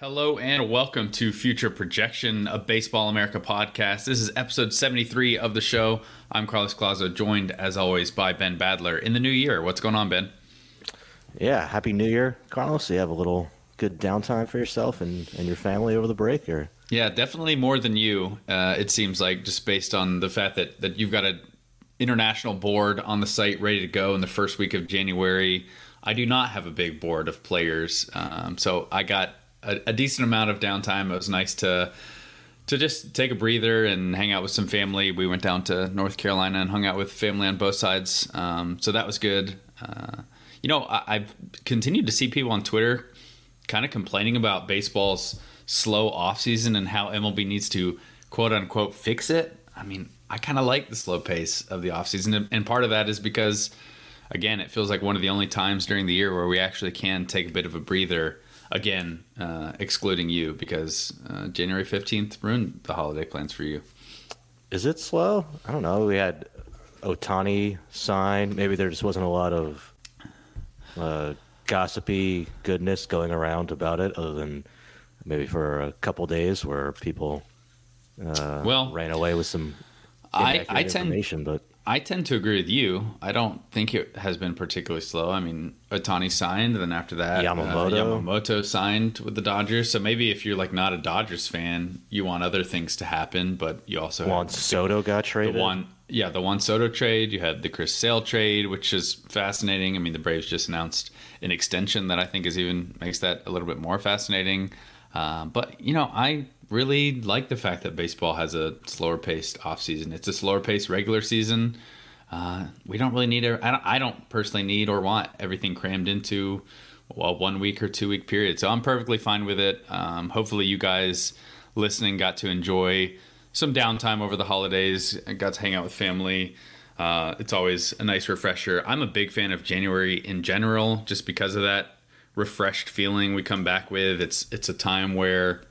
Hello and welcome to Future Projection, a Baseball America podcast. This is episode 73 of the show. I'm Carlos Collazo, joined as always by Ben Badler in the new year. What's going on, Ben? Yeah, happy new year, Carlos. You have a little good downtime for yourself and, and your family over the break or Yeah, definitely more than you. Uh, it seems like just based on the fact that, that you've got an international board on the site ready to go in the first week of January. I do not have a big board of players, um, so I got a, a decent amount of downtime. It was nice to to just take a breather and hang out with some family. We went down to North Carolina and hung out with family on both sides, um, so that was good. Uh, you know, I, I've continued to see people on Twitter kind of complaining about baseball's slow offseason and how MLB needs to quote unquote fix it. I mean, I kind of like the slow pace of the offseason. And part of that is because, again, it feels like one of the only times during the year where we actually can take a bit of a breather again, uh, excluding you because uh, January 15th ruined the holiday plans for you. Is it slow? I don't know. We had Ohtani sign. Maybe there just wasn't a lot of uh, gossipy goodness going around about it, other than maybe for a couple days where people uh, well ran away with some I, I tend, information. But I tend to agree with you. I don't think it has been particularly slow. I mean, Ohtani signed, and then after that, uh, Yamamoto. Uh, Yamamoto signed with the Dodgers. So maybe if you're like not a Dodgers fan, you want other things to happen, but you also Juan Soto got traded. The one, yeah, the Juan Soto trade. You had the Chris Sale trade, which is fascinating. I mean, the Braves just announced an extension that I think is even makes that a little bit more fascinating. Uh, but you know, I really like the fact that baseball has a slower paced off season. It's a slower paced regular season. Uh, we don't really need it. I don't, I don't personally need or want everything crammed into a one week or two week period. So I'm perfectly fine with it. Um, hopefully, you guys listening got to enjoy some downtime over the holidays. got to hang out with family. Uh, it's always a nice refresher. I'm a big fan of January in general, just because of that refreshed feeling we come back with. It's it's a time where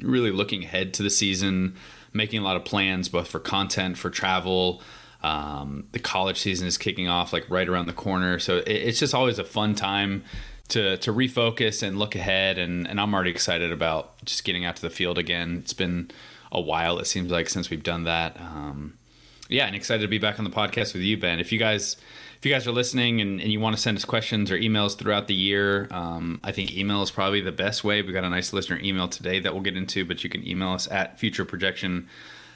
really looking ahead to the season, making a lot of plans both for content, for travel. Um, the college season is kicking off like right around the corner, so it, it's just always a fun time to to refocus and look ahead. And, and I'm already excited about just getting out to the field again. It's been a while, it seems like, since we've done that. Um, yeah, and excited to be back on the podcast with you, Ben. If you guys if you guys are listening and, and you want to send us questions or emails throughout the year, um, I think email is probably the best way. We got a nice listener email today that we'll get into, but you can email us at futureprojection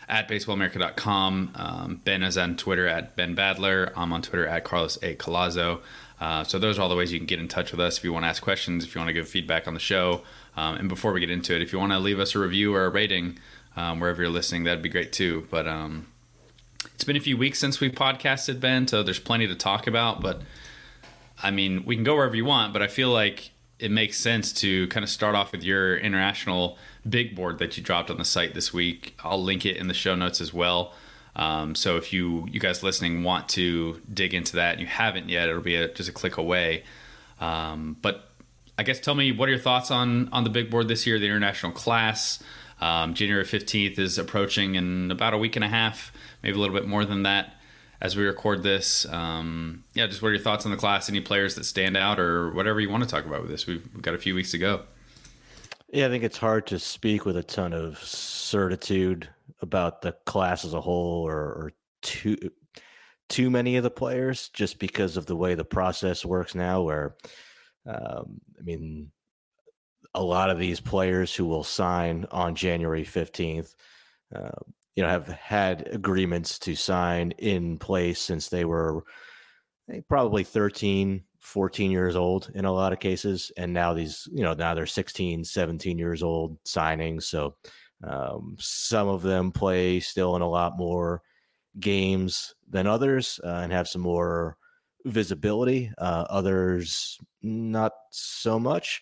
at baseballamerica.com. Um, ben is on Twitter at Ben Badler. I'm on Twitter at Carlos A. Collazo. Uh, so those are all the ways you can get in touch with us if you want to ask questions, if you want to give feedback on the show. Um, and before we get into it, if you want to leave us a review or a rating um, wherever you're listening, that'd be great too. But um, it's been a few weeks since we've podcasted, Ben, so there's plenty to talk about. But I mean, we can go wherever you want, but I feel like it makes sense to kind of start off with your international big board that you dropped on the site this week. I'll link it in the show notes as well. Um, so if you you guys listening want to dig into that and you haven't yet, it'll be a, just a click away. Um, but I guess tell me what are your thoughts on on the big board this year, the international class. Um, January fifteenth is approaching in about a week and a half maybe a little bit more than that as we record this. Um, yeah, just what are your thoughts on the class? Any players that stand out, or whatever you want to talk about with this? We've, got a few weeks to go. Yeah, I think it's hard to speak with a ton of certitude about the class as a whole, or, or too too many of the players, just because of the way the process works now. Where, um, I mean, a lot of these players who will sign on January fifteenth. Uh, you know, have had agreements to sign in place since they were probably 13, 14 years old in a lot of cases. And now these, you know, now they're 16, 17 years old signing. So um, some of them play still in a lot more games than others uh, and have some more visibility. Uh, others, not so much.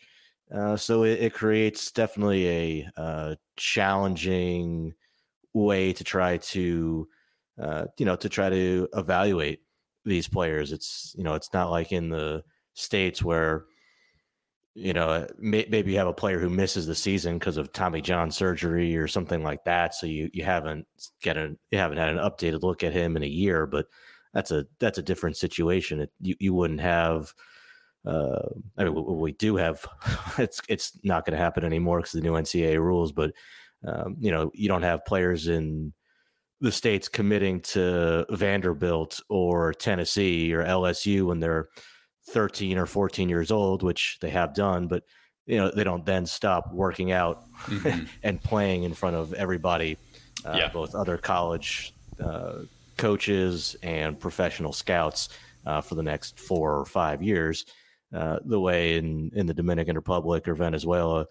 Uh, so it, it, creates definitely a uh, challenging way to try to uh, you know to try to evaluate these players it's you know it's not like in the states where you know may, maybe you have a player who misses the season because of tommy john surgery or something like that so you you haven't get an you haven't had an updated look at him in a year but that's a that's a different situation it, you, you wouldn't have uh, I mean, we, we do have. It's it's not going to happen anymore because the new NCAA rules. But um, you know, you don't have players in the states committing to Vanderbilt or Tennessee or LSU when they're 13 or 14 years old, which they have done. But you know, they don't then stop working out mm-hmm. and playing in front of everybody, uh, yeah. both other college uh, coaches and professional scouts uh, for the next four or five years. Uh, the way in in the Dominican Republic or Venezuela,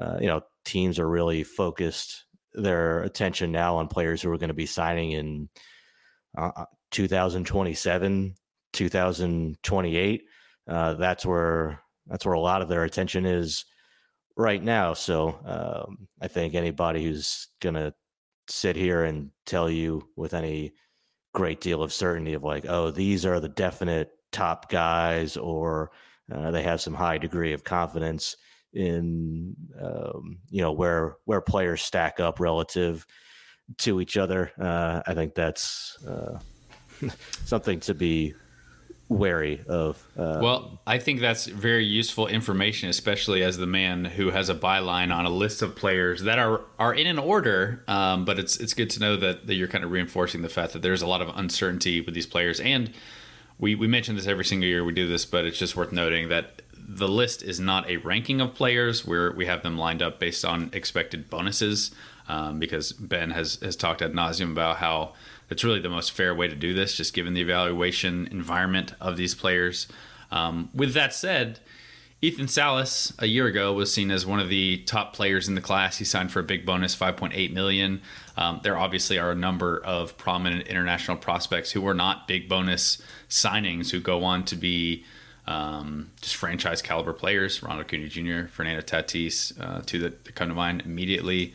uh, you know, teams are really focused their attention now on players who are going to be signing in uh, 2027, 2028. that's where that's where a lot of their attention is right now. So um, I think anybody who's going to sit here and tell you with any great deal of certainty of like, oh, these are the definite top guys, or uh, they have some high degree of confidence in um, you know where where players stack up relative to each other. Uh, I think that's uh, something to be wary of. Uh, well, I think that's very useful information, especially as the man who has a byline on a list of players that are are in an order. Um, but it's it's good to know that, that you're kind of reinforcing the fact that there's a lot of uncertainty with these players, and we we mention this every single year we do this, but it's just worth noting that the list is not a ranking of players where we have them lined up based on expected bonuses. Um, because Ben has has talked ad nauseum about how it's really the most fair way to do this, just given the evaluation environment of these players. Um, with that said, Ethan Salas a year ago was seen as one of the top players in the class. He signed for a big bonus, 5.8 million. Um, there obviously are a number of prominent international prospects who were not big bonus signings who go on to be um, just franchise caliber players. Ronald Acuna Jr., Fernando Tatis, uh, two that, that come to mind immediately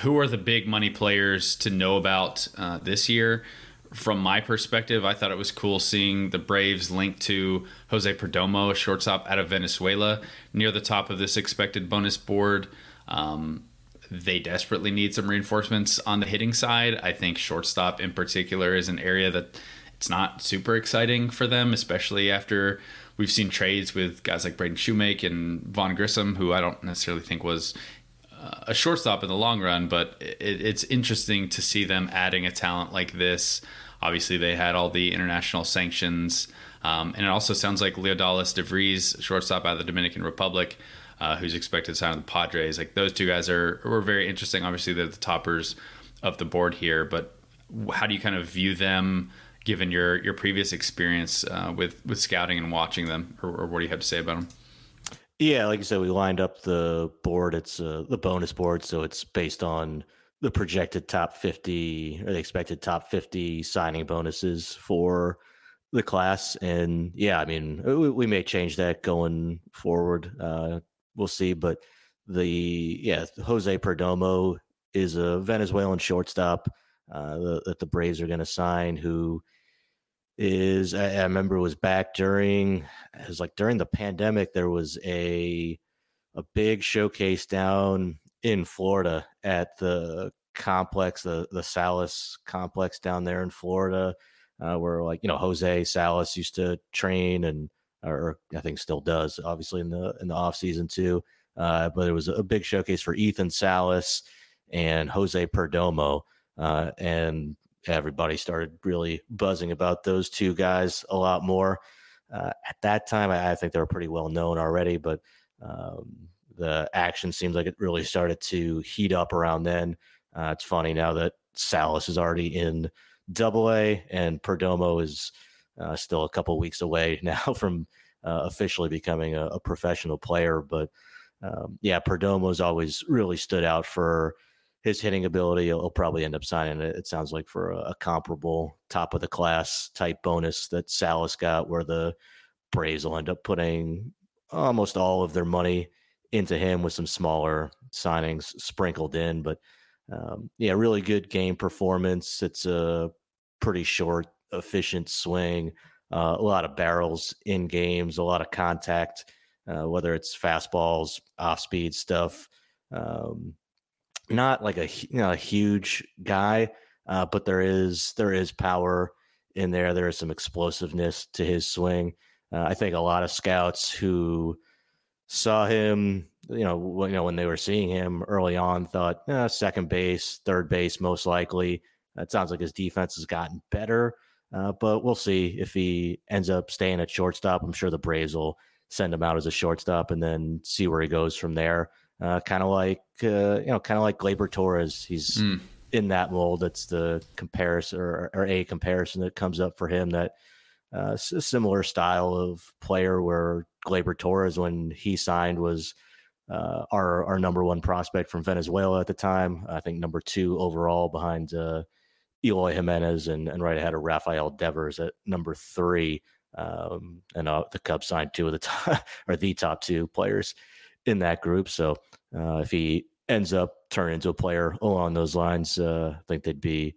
who are the big money players to know about uh, this year? From my perspective, I thought it was cool seeing the Braves linked to Jose Perdomo, a shortstop out of Venezuela, near the top of this expected bonus board. Um, they desperately need some reinforcements on the hitting side. I think shortstop in particular is an area that it's not super exciting for them, especially after we've seen trades with guys like Braden Shewmake and Vaughn Grissom, who I don't necessarily think was a shortstop in the long run, but it, it's interesting to see them adding a talent like this. Obviously, they had all the international sanctions, um, and it also sounds like Leodalis De Vries, shortstop out of the Dominican Republic, uh, who's expected to sign with the Padres. Like those two guys are were very interesting. Obviously, they're the toppers of the board here, but how do you kind of view them? Given your your previous experience uh, with with scouting and watching them, or, or what do you have to say about them? Yeah, like I said, we lined up the board. It's uh, the bonus board, so it's based on the projected top 50 or the expected top 50 signing bonuses for the class. And yeah, I mean, we, we may change that going forward. Uh, we'll see. But the, yeah, Jose Perdomo is a Venezuelan shortstop uh, the, that the Braves are going to sign who is I, I remember was back during it was like during the pandemic there was a a big showcase down in Florida at the complex the the Salas complex down there in Florida uh, where like you know Jose Salas used to train and or I think still does obviously in the in the off season too uh, but it was a big showcase for Ethan Salas and Jose Perdomo uh, and everybody started really buzzing about those two guys a lot more. Uh, at that time, I, I, think they were pretty well known already, but um, the action seems like it really started to heat up around then. Uh, it's funny now that Salas is already in Double A and Perdomo is uh, still a couple weeks away now from uh, officially becoming a, a, professional player. But um, yeah, Perdomo's always really stood out for his hitting ability, he'll, probably end up signing it. It sounds like for a, a, comparable top of the class type bonus that Salas got, where the Braves will end up putting almost all of their money into him with some smaller signings sprinkled in. But um, yeah, really good game performance. It's a pretty short, efficient swing. Uh, a lot of barrels in games, a lot of contact, uh, whether it's fastballs, off speed stuff. Um, not like a you know, a huge guy, uh, but there is there is power in there. There is some explosiveness to his swing. uh, I think a lot of scouts who saw him, you know, when, you know, when they were seeing him early on, thought eh, second base, third base, most likely. It sounds like his defense has gotten better, uh, but we'll see if he ends up staying at shortstop. I'm sure the Braves will send him out as a shortstop and then see where he goes from there. Uh, kind of like uh, you know, kind of like Gleyber Torres. He's mm. in that mold. That's the comparison or, or, a comparison that comes up for him. That uh, a similar style of player where Gleyber Torres, when he signed, was uh, our our number one prospect from Venezuela at the time. I think number two overall behind uh, Eloy Jimenez and, and right ahead of Rafael Devers at number three. Um, and uh, the Cubs signed two of the top or the top two players in that group. So uh, if he ends up turning into a player along those lines, uh, I think they'd be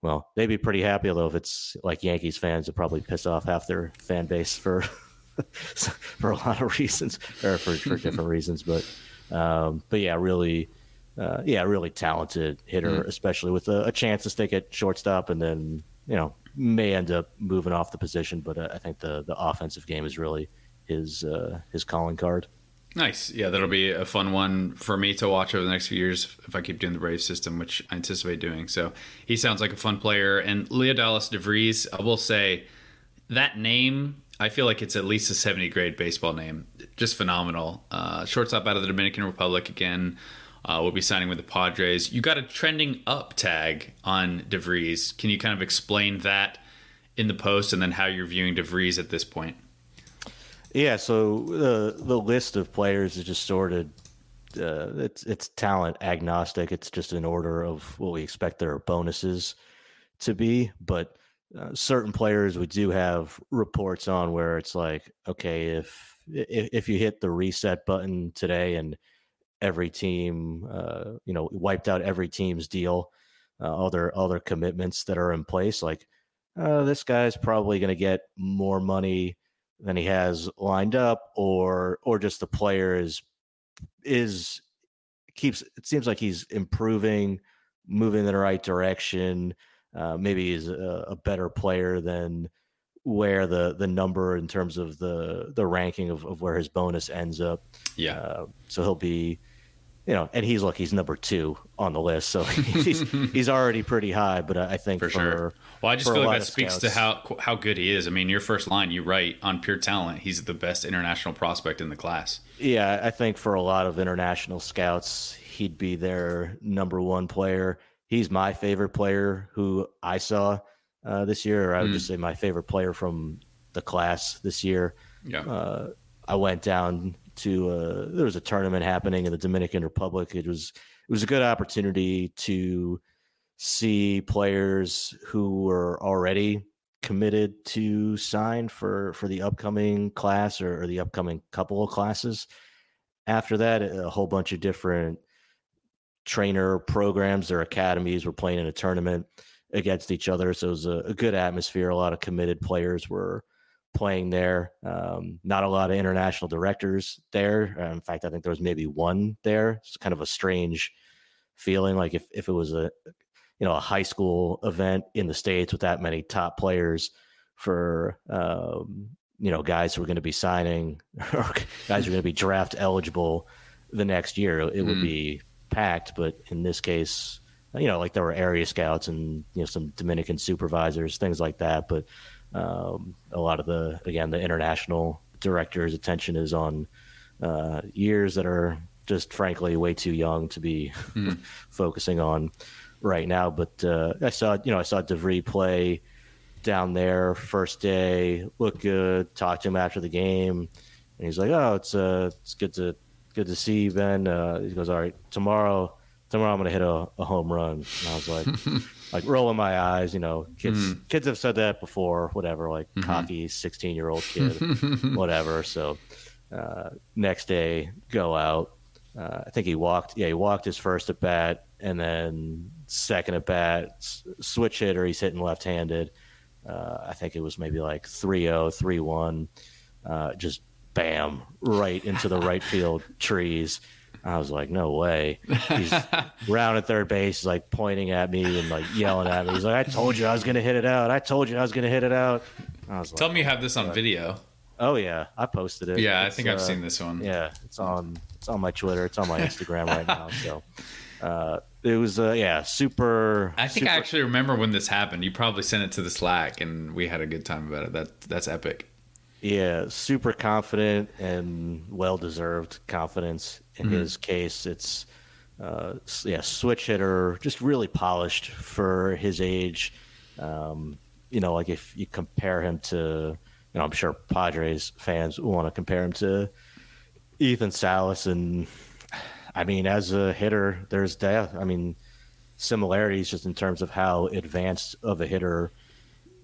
well, they'd be pretty happy. Although if it's like Yankees fans, it probably piss off half their fan base for for a lot of reasons or for, for different reasons. But um, but yeah, really. Uh, yeah, really talented hitter, mm especially with a, a, chance to stick at shortstop, and then you know may end up moving off the position. But uh, I think the the offensive game is really his uh, his calling card. Nice. Yeah, that'll be a fun one for me to watch over the next few years if I keep doing the Brave system, which I anticipate doing. So he sounds like a fun player. And Leodalis De Vries, I will say that name, I feel like it's at least a 70 grade baseball name. Just phenomenal. Uh, shortstop out of the Dominican Republic again. Uh, will be signing with the Padres. You got a trending up tag on De Vries. Can you kind of explain that in the post and then how you're viewing De Vries at this point? Yeah, so the the list of players is just sorted. Uh, it's it's talent agnostic. It's just in order of what we expect their bonuses to be. But uh, certain players we do have reports on where it's like, okay, if if, if you hit the reset button today and every team, uh, you know, wiped out every team's deal, uh, all their all their commitments that are in place, like uh, this guy's probably going to get more money than he has lined up, or or just the player is is keeps. It seems like he's improving, moving in the right direction. Uh, maybe he's a, a, better player than where the the number in terms of the the ranking of, of where his bonus ends up. Yeah. Uh, so he'll be you know, and he's look, he's number two on the list, so he's he's already pretty high. But I think for, for sure. Well, I just feel like that speaks scouts, to how how good he is. I mean, your first line, you write on pure talent, he's the best international prospect in the class. Yeah, I think for a lot of international scouts, he'd be their number one player. He's my favorite player who I saw uh, this year, or I would mm. just say my favorite player from the class this year. Yeah. Uh, I went down to uh, there was a tournament happening in the Dominican Republic. It was it was a good opportunity to see players who were already committed to sign for for the upcoming class or, or the upcoming couple of classes. After that, a whole bunch of different trainer programs, their academies were playing in a tournament against each other. So it was a, a good atmosphere. A lot of committed players were playing there. Um, not a lot of international directors there. Uh, in fact, I think there was maybe one there. It's kind of a strange feeling, like if if it was a you know a high school event in the states with that many top players for um, you know guys who are going to be signing or guys who are going to be draft eligible the next year. It mm. would be packed, but in this case. You know, like there were area scouts and you know some Dominican supervisors, things like that. But um, a lot of the again the international director's attention is on uh, years that are just frankly way too young to be mm. focusing on right now. But uh, I saw you know I saw De Vries play down there first day, look good. Talked to him after the game, and he's like, "Oh, it's uh, it's good to good to see you, Ben." Uh, he goes, "All right, tomorrow." Tomorrow I'm gonna hit a, a home run. And I was like, like rolling my eyes. You know, kids mm. kids have said that before. Whatever, like mm-hmm. cocky sixteen year old kid, whatever. So uh, next day, go out. Uh, I think he walked. Yeah, he walked his first at bat, and then second at bat, s- switch hitter. He's hitting left handed. Uh, I think it was maybe like 3-0, 3-1. Uh, just bam, right into the right field trees. I was like, no way. He's round at third base, like pointing at me and like yelling at me. He's like, I told you I was going to hit it out. I told you I was going to hit it out. I was Tell like, me you have this on video. Oh yeah, I posted it. Yeah, it's, I think I've uh, seen this one. Yeah, it's on it's on my Twitter. It's on my Instagram right now. So uh, it was uh, yeah, super. I think super... I actually remember when this happened. You probably sent it to the Slack, and we had a good time about it. That that's epic. Yeah, super confident and well deserved confidence in mm-hmm. his case. It's uh, yeah, switch hitter, just really polished for his age. Um, you know, like if you compare him to, you know, I'm sure Padres fans want to compare him to Ethan Salas, and I mean, as a hitter, there's death. I mean, similarities just in terms of how advanced of a hitter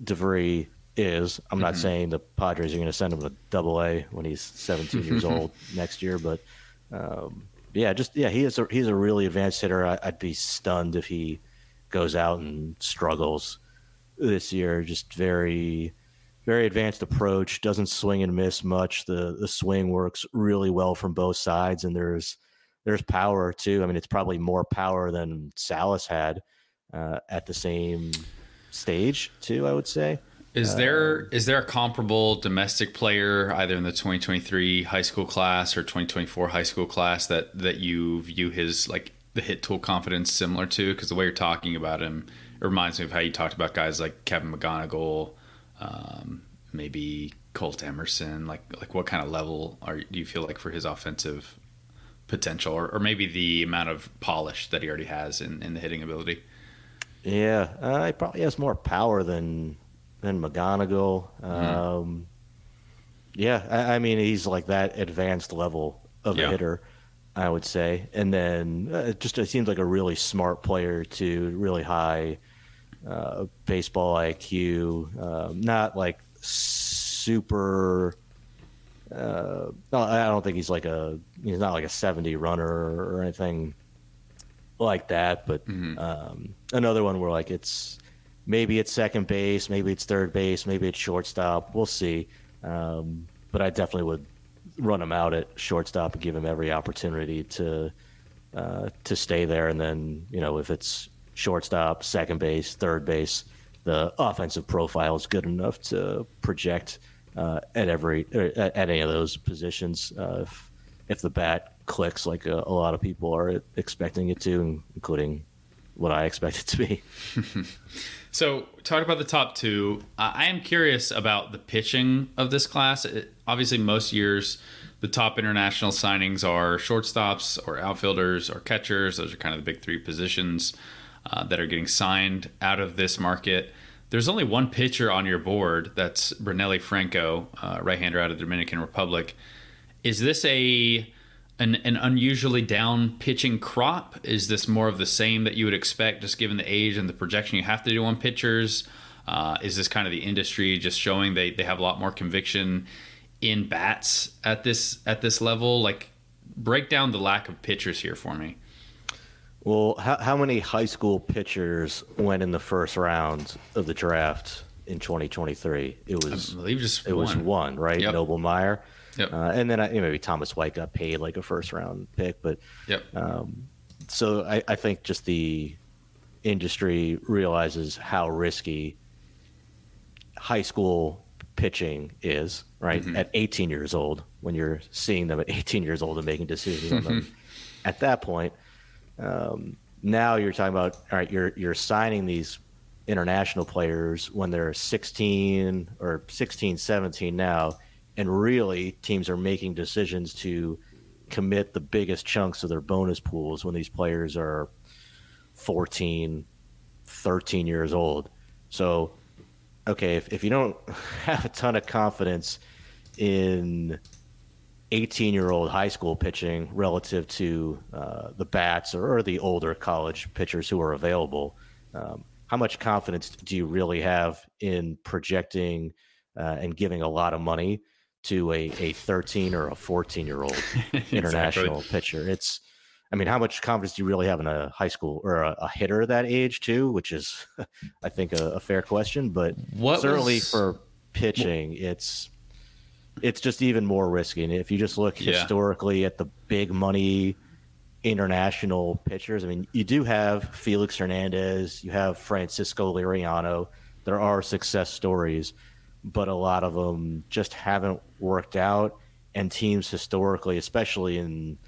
De Vries is. I'm not mm-hmm. saying the Padres are going to send him to Double A when he's 17 years old next year, but um, yeah, just yeah, he is a he's a really advanced hitter. I, would be stunned if he goes out and struggles this year. Just very very advanced approach. Doesn't swing and miss much. The the swing works really well from both sides, and there's there's power too. I mean, it's probably more power than Salas had uh, at the same stage too. I would say. Is there um, is there a comparable domestic player either in the 2023 high school class or 2024 high school class that that you view his like the hit tool confidence similar to? Because the way you're talking about him it reminds me of how you talked about guys like Kevin McGonigle, um, maybe Colt Emerson. Like like what kind of level are do you feel like for his offensive potential, or, or maybe the amount of polish that he already has in, in the hitting ability? Yeah, uh, he probably has more power than then McGonigle. Mm-hmm. Um, yeah, I, I, mean he's like that advanced level of yeah. a hitter, I would say. And then uh, it just it seems like a really smart player too, really high uh, baseball IQ. Um, not like super. Uh, I don't think he's like a he's not like a seventy runner or anything like that. But mm-hmm. um, another one where like it's maybe it's second base, maybe it's third base, maybe it's shortstop. We'll see. Um, but I definitely would run him out at shortstop and give him every opportunity to uh, to stay there. And then you know if it's shortstop, second base, third base, the offensive profile is good enough to project uh, at every at, any of those positions. Uh, if if the bat clicks like a, a lot of people are expecting it to, including what I expect it to be. So, talk about the top two. Uh, I am curious about the pitching of this class. It, obviously, most years the top international signings are shortstops or outfielders or catchers. Those are kind of the big three positions uh, that are getting signed out of this market. There's only one pitcher on your board. That's Brunelli Franco, uh, right-hander out of the Dominican Republic. Is this a an, an unusually down pitching crop? Is this more of the same that you would expect, just given the age and the projection you have to do on pitchers? Uh, is this kind of the industry just showing they, they have a lot more conviction in bats at this at this level? Like, break down the lack of pitchers here for me. Well, how, how many high school pitchers went in the first round of the draft in 2023? It was I believe just it one. was one, right? Yep. Noble Meyer. Yep. Uh, and then I, you know, maybe Thomas White got paid like a first round pick, but yep. Um, so I, I think just the industry realizes how risky high school pitching is, right? Mm-hmm. At 18 years old, when you're seeing them at 18 years old and making decisions on them, at that point, um, now you're talking about all right, you're you're signing these international players when they're 16 or 16, 17 now and really teams are making decisions to commit the biggest chunks of their bonus pools when these players are 14 13 years old. So okay if, if you don't have a ton of confidence in 18 year old high school pitching relative to uh, the bats or, or, the older college pitchers who are available um, how much confidence do you really have in projecting uh, and giving a lot of money to a, a 13 or a 14 year old international exactly. pitcher. It's, I mean, how much confidence do you really have in a high school or a, a hitter that age too? Which is, I think, a, a fair question. But what certainly was, for pitching, what, it's it's just even more risky. And if you just look yeah. historically at the big money international pitchers, I mean, you do have Felix Hernandez, you have Francisco Liriano. There are success stories, but a lot of them just haven't worked out. And teams historically, especially in,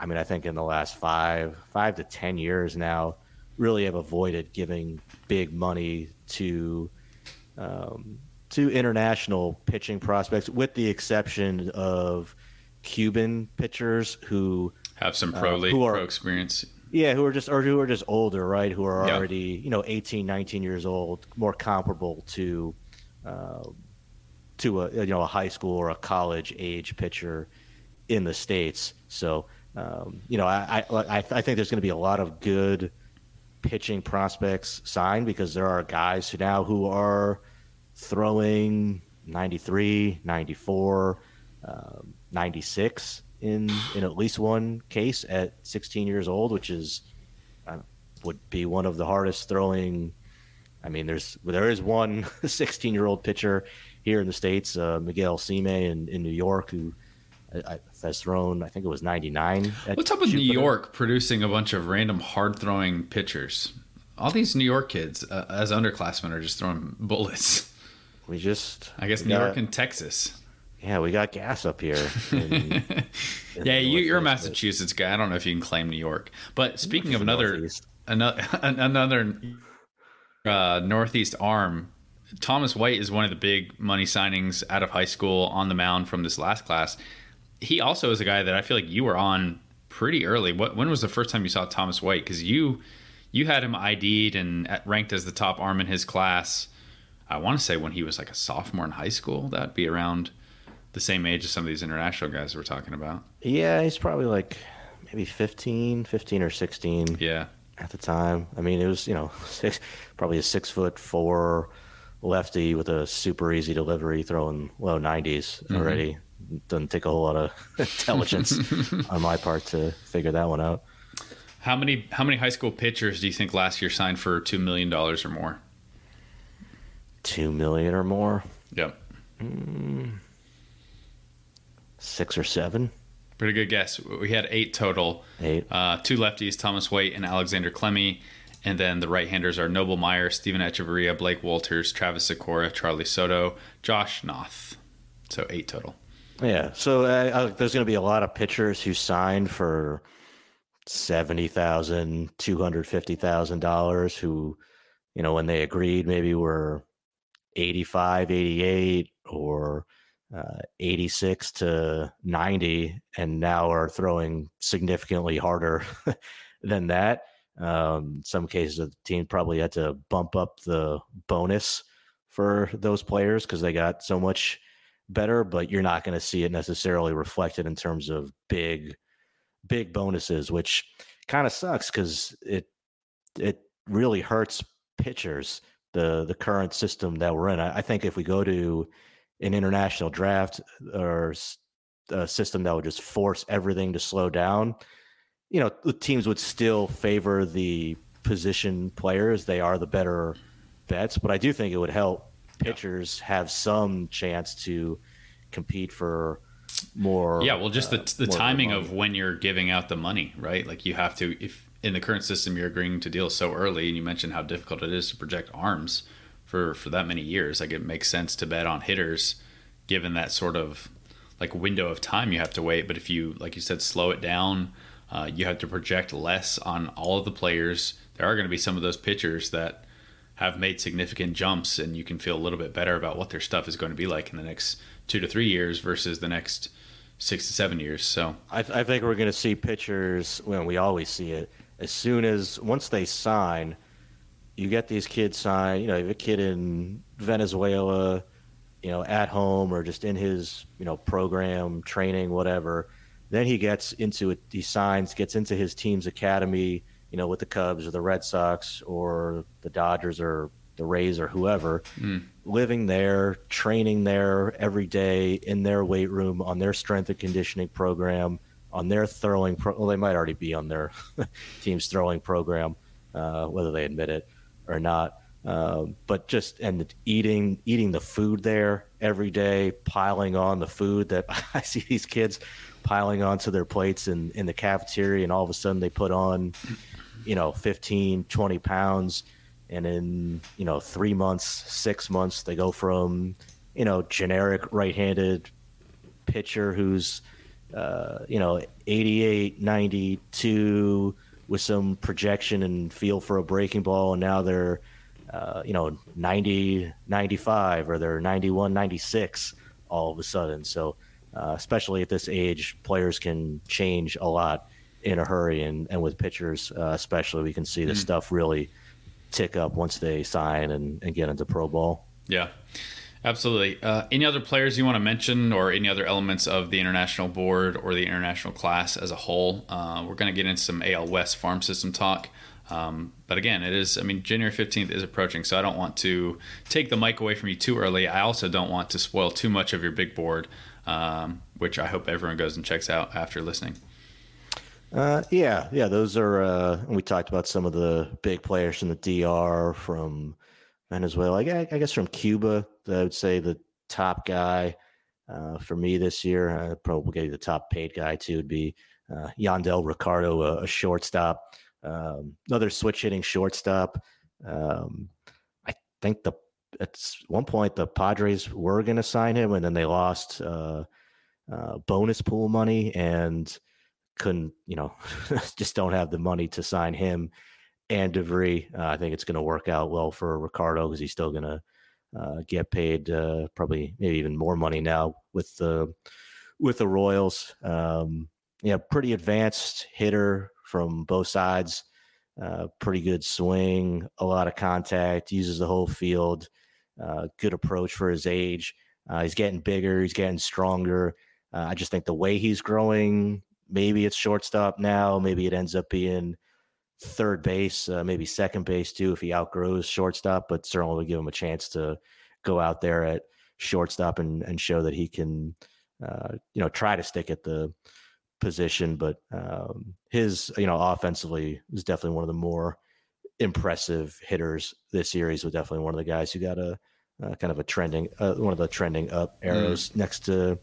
I mean, I think in the last five, five to 10 years now, really have avoided giving big money to, um, to international pitching prospects, with the exception of Cuban pitchers who have some pro uh, league, are, pro experience. Yeah, who are just or who are just older, right? Who are already you know 18, 19 years old, more comparable to uh, to a you know a high school or a college age pitcher in the states. So um, you know I I, I think there's going to be a lot of good pitching prospects signed because there are guys who now who are throwing 93, 94, um, 96 in in at least one case at 16 years old, which is uh, would be one of the hardest throwing. I mean, there's there is one 16 year old pitcher here in the states, uh, Miguel Sime in, in New York, who has thrown. I think it was 99. What's up with Jupiter. New York producing a bunch of random hard throwing pitchers? All these New York kids, uh, as underclassmen, are just throwing bullets. We just, I guess, New got, York and Texas. Yeah, we got gas up here. In, in yeah, you, are a Massachusetts guy. I don't know if you can claim New York. But speaking of another, another another uh, Northeast arm, Thomas White is one of the big money signings out of high school on the mound from this last class. He also is a guy that I feel like you were on pretty early. What when was the first time you saw Thomas White? Because you you had him ID'd and ranked as the top arm in his class. I want to say when he was like a sophomore in high school. That'd be around the same age as some of these international guys we're talking about. Yeah, he's probably like maybe 15, 15 or 16. Yeah. At the time. I mean, it was, you know, six, probably a six foot four lefty with a super easy delivery throwing low 90s mm-hmm. already. Doesn't take a whole lot of intelligence on my part to figure that one out. How many how many high school pitchers do you think last year signed for two million dollars or more? Two million or more. Yep. Mm, six or seven. Pretty good guess. We had eight total. Eight. Uh, two lefties, Thomas White and Alexander Clemmey. And then the right handers are Noble Meyer, Steven Echavarria, Blake Wolters, Travis Sykora, Charlee Soto, Josh Knoth. So eight total. Yeah. So uh, uh there's going to be a lot of pitchers who signed for seventy thousand, two hundred fifty thousand dollars. Who, you know, when they agreed, maybe were 85, 88, or uh, 86 to 90 and now are throwing significantly harder than that. Um, some cases, the team probably had to bump up the bonus for those players because they got so much better, but you're not going to see it necessarily reflected in terms of big, big bonuses, which kind of sucks because it it really hurts pitchers. The the current system that we're in. I, I think if we go to an international draft or a system that would just force everything to slow down, you know, the teams would still favor the position players. They are the better bets, but I do think it would help pitchers yeah. have some chance to compete for more. Yeah, well, just uh, the the timing of when you're giving out the money, right? Like you have to if in the current system you're agreeing to deal so early, and you mentioned how difficult it is to project arms for for that many years. Like it makes sense to bet on hitters given that sort of like window of time you have to wait. But if you like you said slow it down, uh, you have to project less on all of the players. There are going to be some of those pitchers that have made significant jumps, and you can feel a little bit better about what their stuff is going to be like in the next two to three years versus the next six to seven years. So I, I think we're going to see pitchers when well, we always see it as soon as once they sign you get these kids signed. You know, you have a kid in Venezuela, you know, at home or just in his you know program training, whatever. Then he gets into it. He signs, gets into his team's academy. You know, with the Cubs or the Red Sox or the Dodgers or the Rays or whoever, mm. living there, training there every day in their weight room on their strength and conditioning program, on their throwing. Pro- well, they might already be on their team's throwing program, uh, whether they admit it or not. Uh, but just and eating eating the food there every day, piling on the food that I see these kids piling onto their plates in, in the cafeteria, and all of a sudden they put on, you know, 15, 20 pounds. And in, you know, three months, six months, they go from, you know, generic right-handed pitcher who's, uh, you know, 88, 92 with some projection and feel for a breaking ball, and now they're, uh, you know, 90, 95, or they're 91, 96 all of a sudden. So, uh, especially at this age, players can change a lot in a hurry, and, and with pitchers, uh, especially, we can see mm. the stuff really tick up once they sign and, and get into pro ball. Yeah. Absolutely. Uh, any other players you want to mention, or any other elements of the international board or the international class as a whole? Uh, we're going to get into some AL West farm system talk. Um, but again, it is, I mean, January 15th is approaching, so I don't want to take the mic away from you too early. I also don't want to spoil too much of your big board, um, which I hope everyone goes and checks out after listening. Uh, yeah, yeah, those are, uh, we talked about some of the big players from the DR, from Venezuela. I, I guess from Cuba, I would say the top guy uh, for me this year, uh, probably the top paid guy too, would be uh, Yandel Ricardo, a, a shortstop, um, another switch hitting shortstop. Um, I think the at one point the Padres were going to sign him, and then they lost uh, uh, bonus pool money and couldn't, you know, just don't have the money to sign him and De Vries. Uh, I think it's going to work out well for Ricardo because he's still going to uh, get paid uh, probably maybe even more money now with the with the Royals. Um, yeah, pretty advanced hitter from both sides. Uh, pretty good swing, a lot of contact, uses the whole field. Uh, good approach for his age. Uh, he's getting bigger. He's getting stronger. I just think the way he's growing, maybe it's shortstop now. Maybe it ends up being third base, uh, maybe second base too, if he outgrows shortstop, but certainly would give him a chance to go out there at shortstop and, and show that he can, uh, you know, try to stick at the position. But um, his, you know, offensively is definitely one of the more impressive hitters this year. He's definitely one of the guys who got a, uh, kind of a trending, uh, one of the trending up mm. arrows mm. next to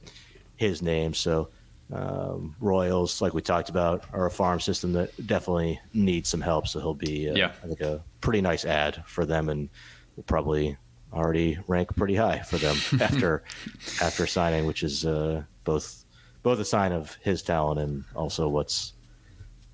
his name. So, um, Royals, like we talked about, are a farm system that definitely needs some help. So he'll be, uh, yeah. I think, a pretty nice ad for them, and will probably already rank pretty high for them after after signing, which is uh, both both a sign of his talent and also what's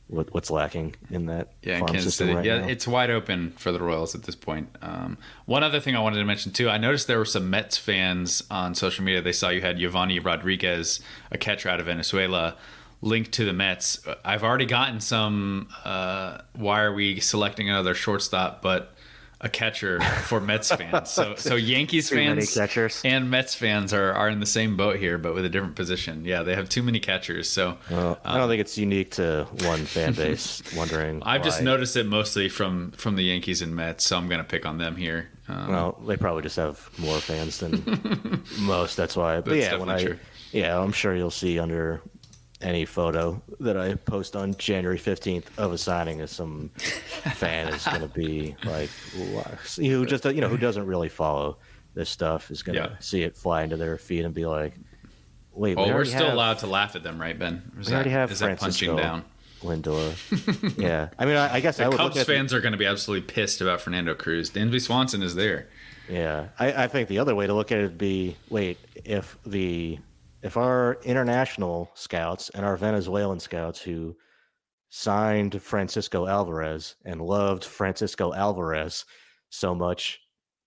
what, what's lacking in that yeah, farm Kansas system City. Right yeah, now. it's wide open for the Royals at this point. Um, one other thing I wanted to mention too, I noticed there were some Mets fans on social media. They saw you had Yovani Rodriguez, a catcher out of Venezuela, linked to the Mets. I've already gotten some. Uh, why are we selecting another shortstop? But a catcher for Mets fans. So so Yankees fans and Mets fans are, are in the same boat here, but with a different position. Yeah, they have too many catchers. So well, I don't um, think it's unique to one fan base. wondering, I've why. just noticed it mostly from from the Yankees and Mets, so I'm going to pick on them here. Um, well, they probably just have more fans than most. That's why. But yeah, when I true. yeah, I'm sure you'll see under any photo that I post on January 15th of a signing of some fan is going to be like, who just, you know, who doesn't really follow this stuff is going to yeah. see it fly into their feet and be like, wait, well, we are still have, allowed to laugh at them, right, Ben? Is we that, already have is Francisco punching down. Lindor. yeah. I mean, I, I guess the I would Cubs fans the, are going to be absolutely pissed about Fernando Cruz. Dansby Swanson is there. Yeah. I, I think the other way to look at it would be wait, if the if our international scouts and our Venezuelan scouts who signed Francisco Alvarez and loved Francisco Alvarez so much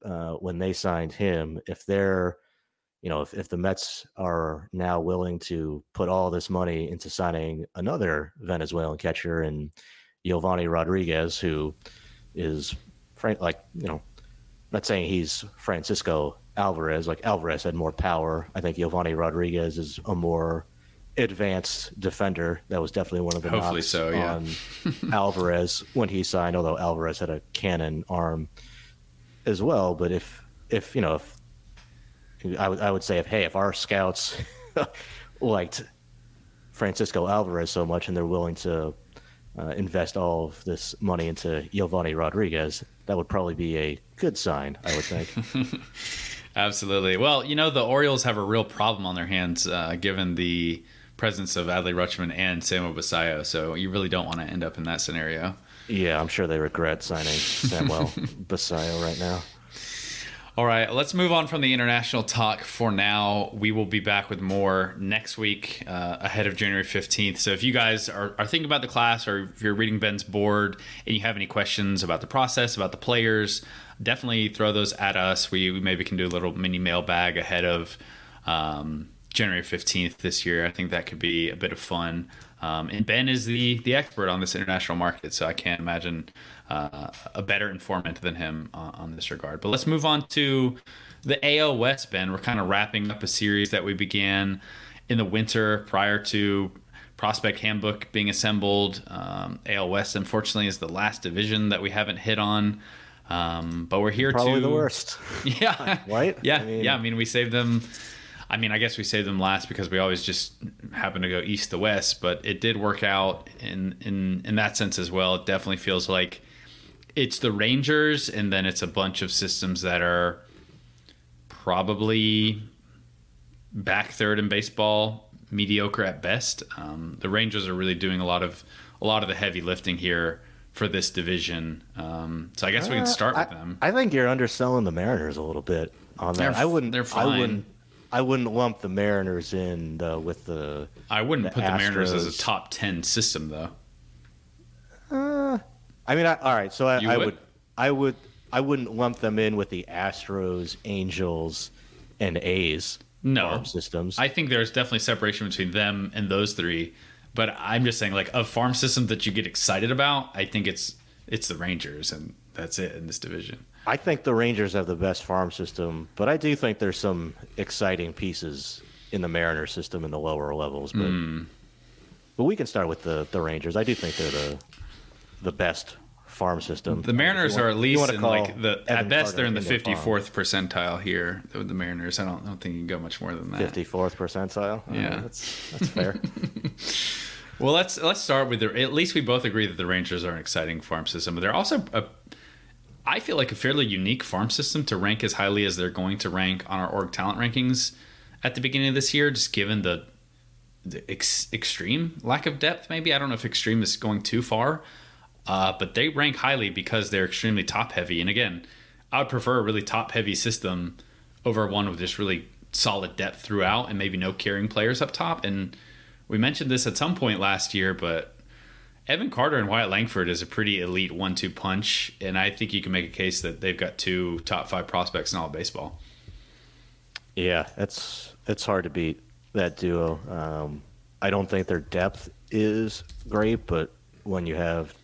uh, when they signed him, if they're, you know, if, if the Mets are now willing to put all this money into signing another Venezuelan catcher and Yovani Rodriguez, who is, frank, like, you know, not saying he's Francisco Alvarez. Like Alvarez had more power. I think Yovani Rodriguez is a more advanced defender. That was definitely one of the hopefully so. Yeah. on Alvarez when he signed. Although Alvarez had a cannon arm as well. But if if you know if I would I would say if hey if our scouts liked Francisco Alvarez so much and they're willing to uh, invest all of this money into Yovani Rodriguez, that would probably be a good sign, I would think. Absolutely. Well, you know, the Orioles have a real problem on their hands uh, given the presence of Adley Rutschman and Samuel Basallo. So you really don't want to end up in that scenario. Yeah, I'm sure they regret signing Samuel Basallo right now. All right, let's move on from the international talk for now. We will be back with more next week uh, ahead of January 15th. So if you guys are, are thinking about the class or if you're reading Ben's board and you have any questions about the process, about the players, definitely throw those at us. We, we maybe can do a little mini mailbag ahead of um, January 15th this year. I think that could be a bit of fun. Um, and Ben is the the expert on this international market, so I can't imagine uh, a better informant than him uh, on this regard. But let's move on to the AL West, Ben. We're kind of wrapping up a series that we began in the winter prior to prospect handbook being assembled. Um, AL West, unfortunately, is the last division that we haven't hit on. Um, but we're here Probably to the worst. Yeah, Right? Yeah, I mean- yeah. I mean, we saved them. I mean, I guess we saved them last because we always just happen to go east to west, but it did work out in in in that sense as well. It definitely feels like it's the Rangers, and then it's a bunch of systems that are probably back third in baseball, mediocre at best. Um, the Rangers are really doing a lot of a lot of the heavy lifting here for this division. Um, so I guess we can start with Uh, I, them. I think you're underselling the Mariners a little bit on that. They're- I wouldn't. they're fine. I wouldn't. I wouldn't lump the Mariners in uh, with the. I wouldn't the put the Mariners as a top ten system though. Uh, I mean, I, all right. So I, I would? would. I would. I wouldn't lump them in with the Astros, Angels, and A's No. systems. I think there's definitely separation between them and those three, but I'm just saying like a farm system that you get excited about. I think it's it's the Rangers, and that's it in this division. I think the Rangers have the best farm system, but I do think there's some exciting pieces in the Mariner system in the lower levels. But Hmm. but we can start with the the Rangers. I do think they're the the best farm system. The Mariners If are at least in like the Evan at best Carter they're in the in their farm. 54th percentile here with the Mariners. I don't I don't think you can go much more than that. 54th percentile. Uh, Yeah. that's that's fair. Well, let's let's start with the. At least we both agree that the Rangers are an exciting farm system, but they're also a. I feel like a fairly unique farm system to rank as highly as they're going to rank on our org talent rankings at the beginning of this year, just given the, the ex, extreme lack of depth. Maybe I don't know if extreme is going too far, uh, but they rank highly because they're extremely top heavy. And again, I would prefer a really top heavy system over one with just really solid depth throughout and maybe no carrying players up top. And we mentioned this at some point last year, but Evan Carter and Wyatt Langford is a pretty elite one-two punch, and I think you can make a case that they've got two top five prospects in all of baseball. Yeah, it's it's hard to beat that duo. Um, I don't think their depth is great, but when you have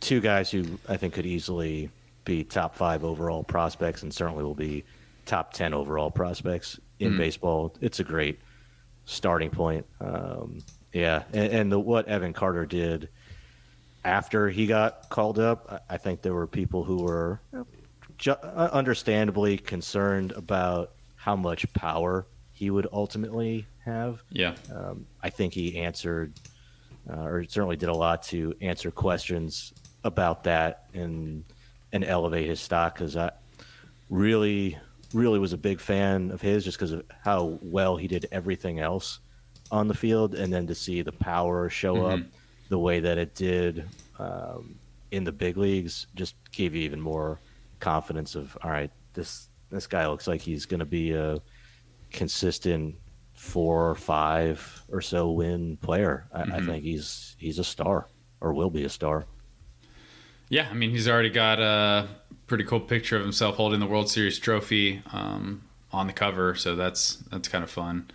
two guys who I think could easily be top five overall prospects and certainly will be top ten overall prospects in baseball, it's a great starting point. Um, yeah, and, and the, what Evan Carter did after he got called up, I I think there were people who were ju- uh, understandably concerned about how much power he would ultimately have. Yeah, Um, I think he answered, uh, or certainly did a lot to answer questions about that and and elevate his stock because I really, really was a big fan of his just because of how well he did everything else on the field, and then to see the power show up the way that it did um, in the big leagues just gave you even more confidence of all right, this this guy looks like he's going to be a consistent four or five or so win player. I, I think he's he's a star or will be a star. Yeah. I mean, he's already got a pretty cool picture of himself holding the World Series trophy um, on the cover, so that's that's kind of fun.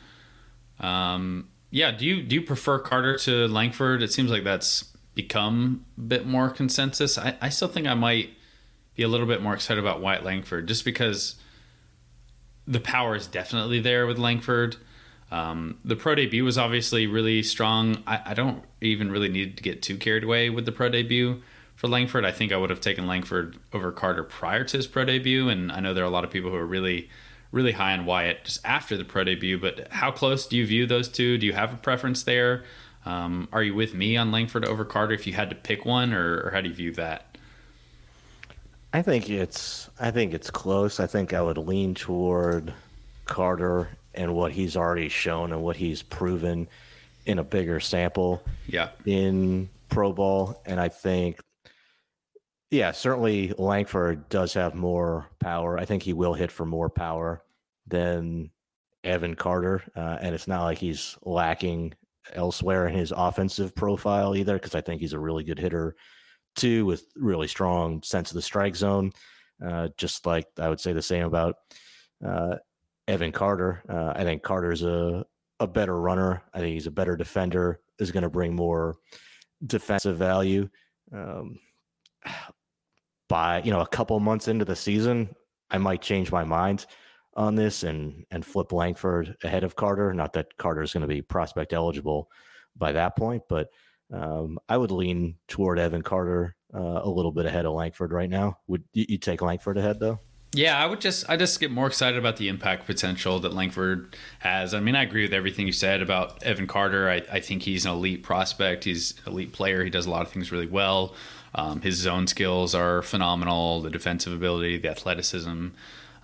Um, yeah, do you do you prefer Carter to Langford? It seems like that's become a bit more consensus. I, I still think I might be a little bit more excited about Wyatt Langford just because the power is definitely there with Langford. Um, the pro debut was obviously really strong. I, I don't even really need to get too carried away with the pro debut for Langford. I think I would have taken Langford over Carter prior to his pro debut, and I know there are a lot of people who are really, really high on Wyatt just after the pro debut. But how close do you view those two? Do you have a preference there? Um, are you with me on Langford over Carter if you had to pick one, or, or how do you view that? I think it's I think it's close. I think I would lean toward Carter and what he's already shown and what he's proven in a bigger sample Yeah. in pro ball and I think Yeah, certainly Langford does have more power. I think he will hit for more power than Evan Carter, uh, and it's not like he's lacking elsewhere in his offensive profile either, because I think he's a really good hitter too, with really strong sense of the strike zone. Uh, just like I would say the same about uh, Evan Carter. Uh, I think Carter's a a better runner. I think he's a better defender. Is going to bring more defensive value. Um, by you know a couple months into the season, I might change my mind on this and and flip Langford ahead of Carter. Not that Carter is going to be prospect eligible by that point, but um, I would lean toward Evan Carter uh, a little bit ahead of Langford right now. Would you take Langford ahead though? Yeah, I would just I just get more excited about the impact potential that Langford has. I mean, I agree with everything you said about Evan Carter. I, I think he's an elite prospect. He's an elite player. He does a lot of things really well. Um, his zone skills are phenomenal. The defensive ability, the athleticism.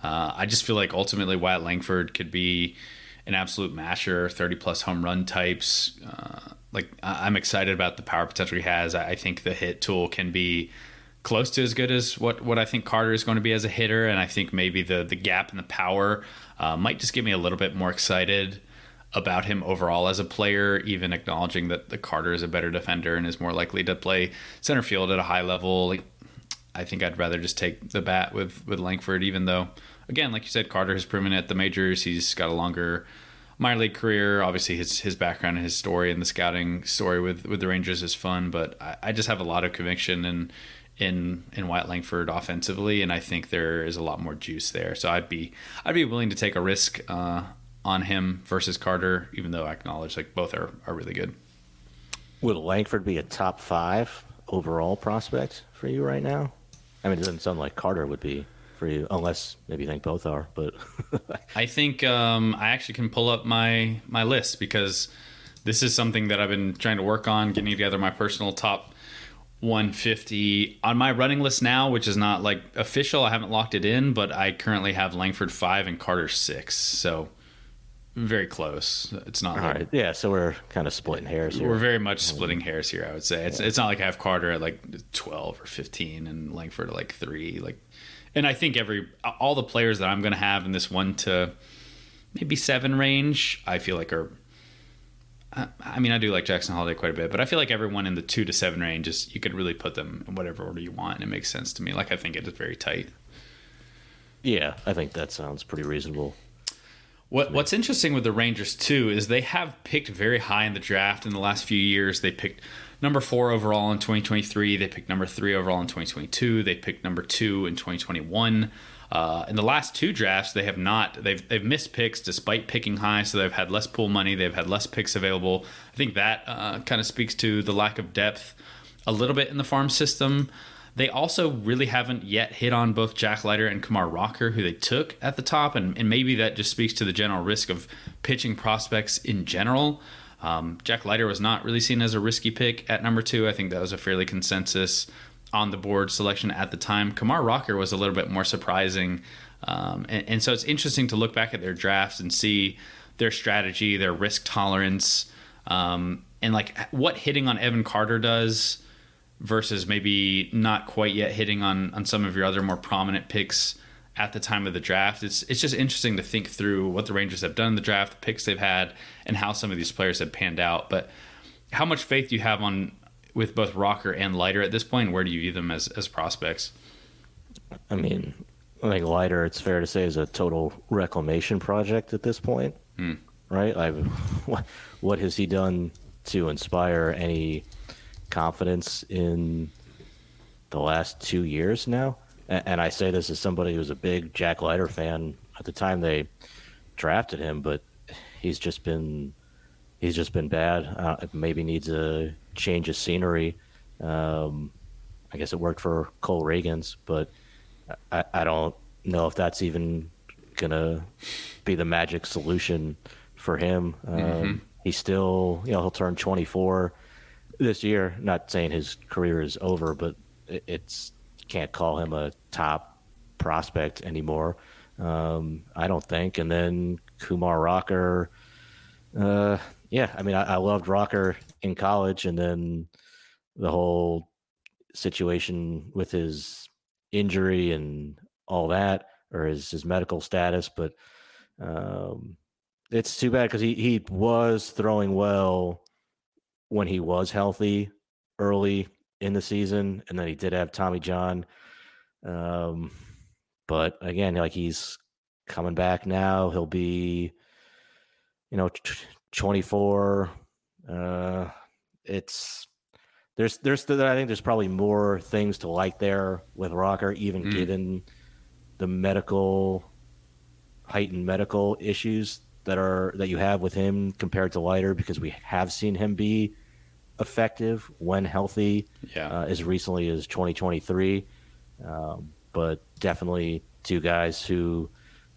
Uh, I just feel like ultimately Wyatt Langford could be an absolute masher, 30 plus home run types. Uh, like I'm excited about the power potential he has. I think the hit tool can be close to as good as what, what I think Carter is going to be as a hitter, and I think maybe the the gap in the power uh, might just get me a little bit more excited about him overall as a player, even acknowledging that the Carter is a better defender and is more likely to play center field at a high level. Like, I think I'd rather just take the bat with with Langford, even though, again, like you said, Carter has proven at the majors. He's got a longer minor league career. Obviously, his his background and his story and the scouting story with with the Rangers is fun. But I, I just have a lot of conviction in in in Wyatt Langford offensively, and I think there is a lot more juice there. So I'd be I'd be willing to take a risk uh, on him versus Carter, even though I acknowledge like both are are really good. Would Langford be a top five overall prospect for you right now? I mean, it doesn't sound like Carter would be for you, unless maybe you think both are. But I think um, I actually can pull up my my list because this is something that I've been trying to work on, getting together my personal top 150 on my running list now, which is not like official. I haven't locked it in, but I currently have Langford five and Carter six. So very close. It's not. All like, right. Yeah. So we're kind of splitting hairs here. We're very much um, splitting hairs here. I would say it's yeah. it's not like I have Carter at like 12 or 15 and Langford at like three. Like, and I think every all the players that I'm going to have in this one to maybe seven range, I feel like are. I mean, I do like Jackson Holliday quite a bit, but I feel like everyone in the two to seven range is you could really put them in whatever order you want. And it makes sense to me. Like I think it is very tight. Yeah, I think that sounds pretty reasonable. What What's interesting with the Rangers too is they have picked very high in the draft in the last few years. They picked number four overall in 2023. They picked number three overall in 2022. They picked number two in 2021. Uh, in the last two drafts, they have not they've they've missed picks despite picking high, so they've had less pool money. They've had less picks available. I think that uh, kind of speaks to the lack of depth a little bit in the farm system. They also really haven't yet hit on both Jack Leiter and Kumar Rocker, who they took at the top, and, and maybe that just speaks to the general risk of pitching prospects in general. Um, Jack Leiter was not really seen as a risky pick at number two. I think that was a fairly consensus on the board selection at the time. Kumar Rocker was a little bit more surprising. Um, and, and, so it's interesting to look back at their drafts and see their strategy, their risk tolerance, um, and like what hitting on Evan Carter does versus maybe not quite yet hitting on on some of your other more prominent picks at the time of the draft. It's it's just interesting to think through what the Rangers have done in the draft, the picks they've had, and how some of these players have panned out. But how much faith do you have on with both Rocker and Leiter at this point? Where do you view them as as prospects? I mean, I think Leiter, it's fair to say, is a total reclamation project at this point, hmm. right? I, what, what has he done to inspire any confidence in the last two years now. And I say this as somebody who's a big Jack Leiter fan at the time they drafted him, but he's just been he's just been bad. Uh, maybe needs a change of scenery. Um, I guess it worked for Cole Ragans, but I, I don't know if that's even gonna be the magic solution for him. Um, mm-hmm. He's still, you know, he'll turn 24 this year. Not saying his career is over, but it's can't call him a top prospect anymore. Um, I don't think. And then Kumar Rocker, uh, yeah, I mean, I, I, loved Rocker in college, and then the whole situation with his injury and all that, or his his medical status. But um, it's too bad because he he was throwing well when he was healthy early in the season, and then he did have Tommy John. Um, but again, like he's coming back now. He'll be, you know, 24. Uh, it's there's there's I think there's probably more things to like there with Rocker, even mm. given the medical heightened medical issues that are that you have with him compared to Leiter because we have seen him be effective when healthy, yeah. uh, as recently as 2023. Um, but definitely two guys who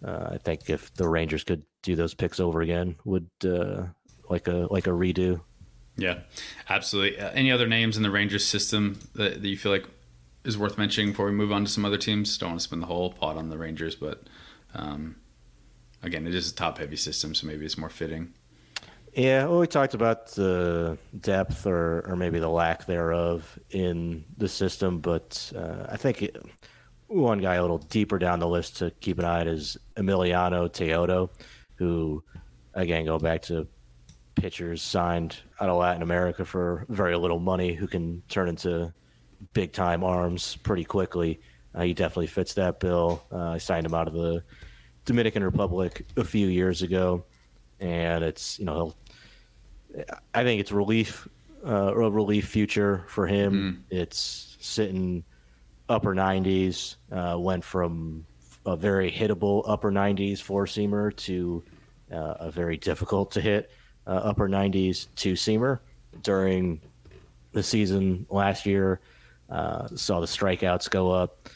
uh, I think if the Rangers could do those picks over again, would uh, like a like a redo. Yeah, absolutely. Uh, any other names in the Rangers system that, that, you feel like is worth mentioning before we move on to some other teams? Don't want to spend the whole pot on the Rangers, but um, again, it is a top heavy system, so maybe it's more fitting. Yeah, well, we talked about the depth or, or maybe the lack thereof in the system, but uh, I think it, one guy a little deeper down the list to keep an eye on is Emiliano Teodo, who, again, go back to pitchers signed out of Latin America for very little money who can turn into big time arms pretty quickly. Uh, he definitely fits that bill. Uh, I signed him out of the Dominican Republic a few years ago, and it's you know I think it's relief uh, a relief future for him. Mm. It's sitting upper 90s, uh, went from a very hittable upper 90s four seamer to uh, a very difficult to hit uh, upper 90s two seamer during the season last year. Uh, saw the strikeouts go up.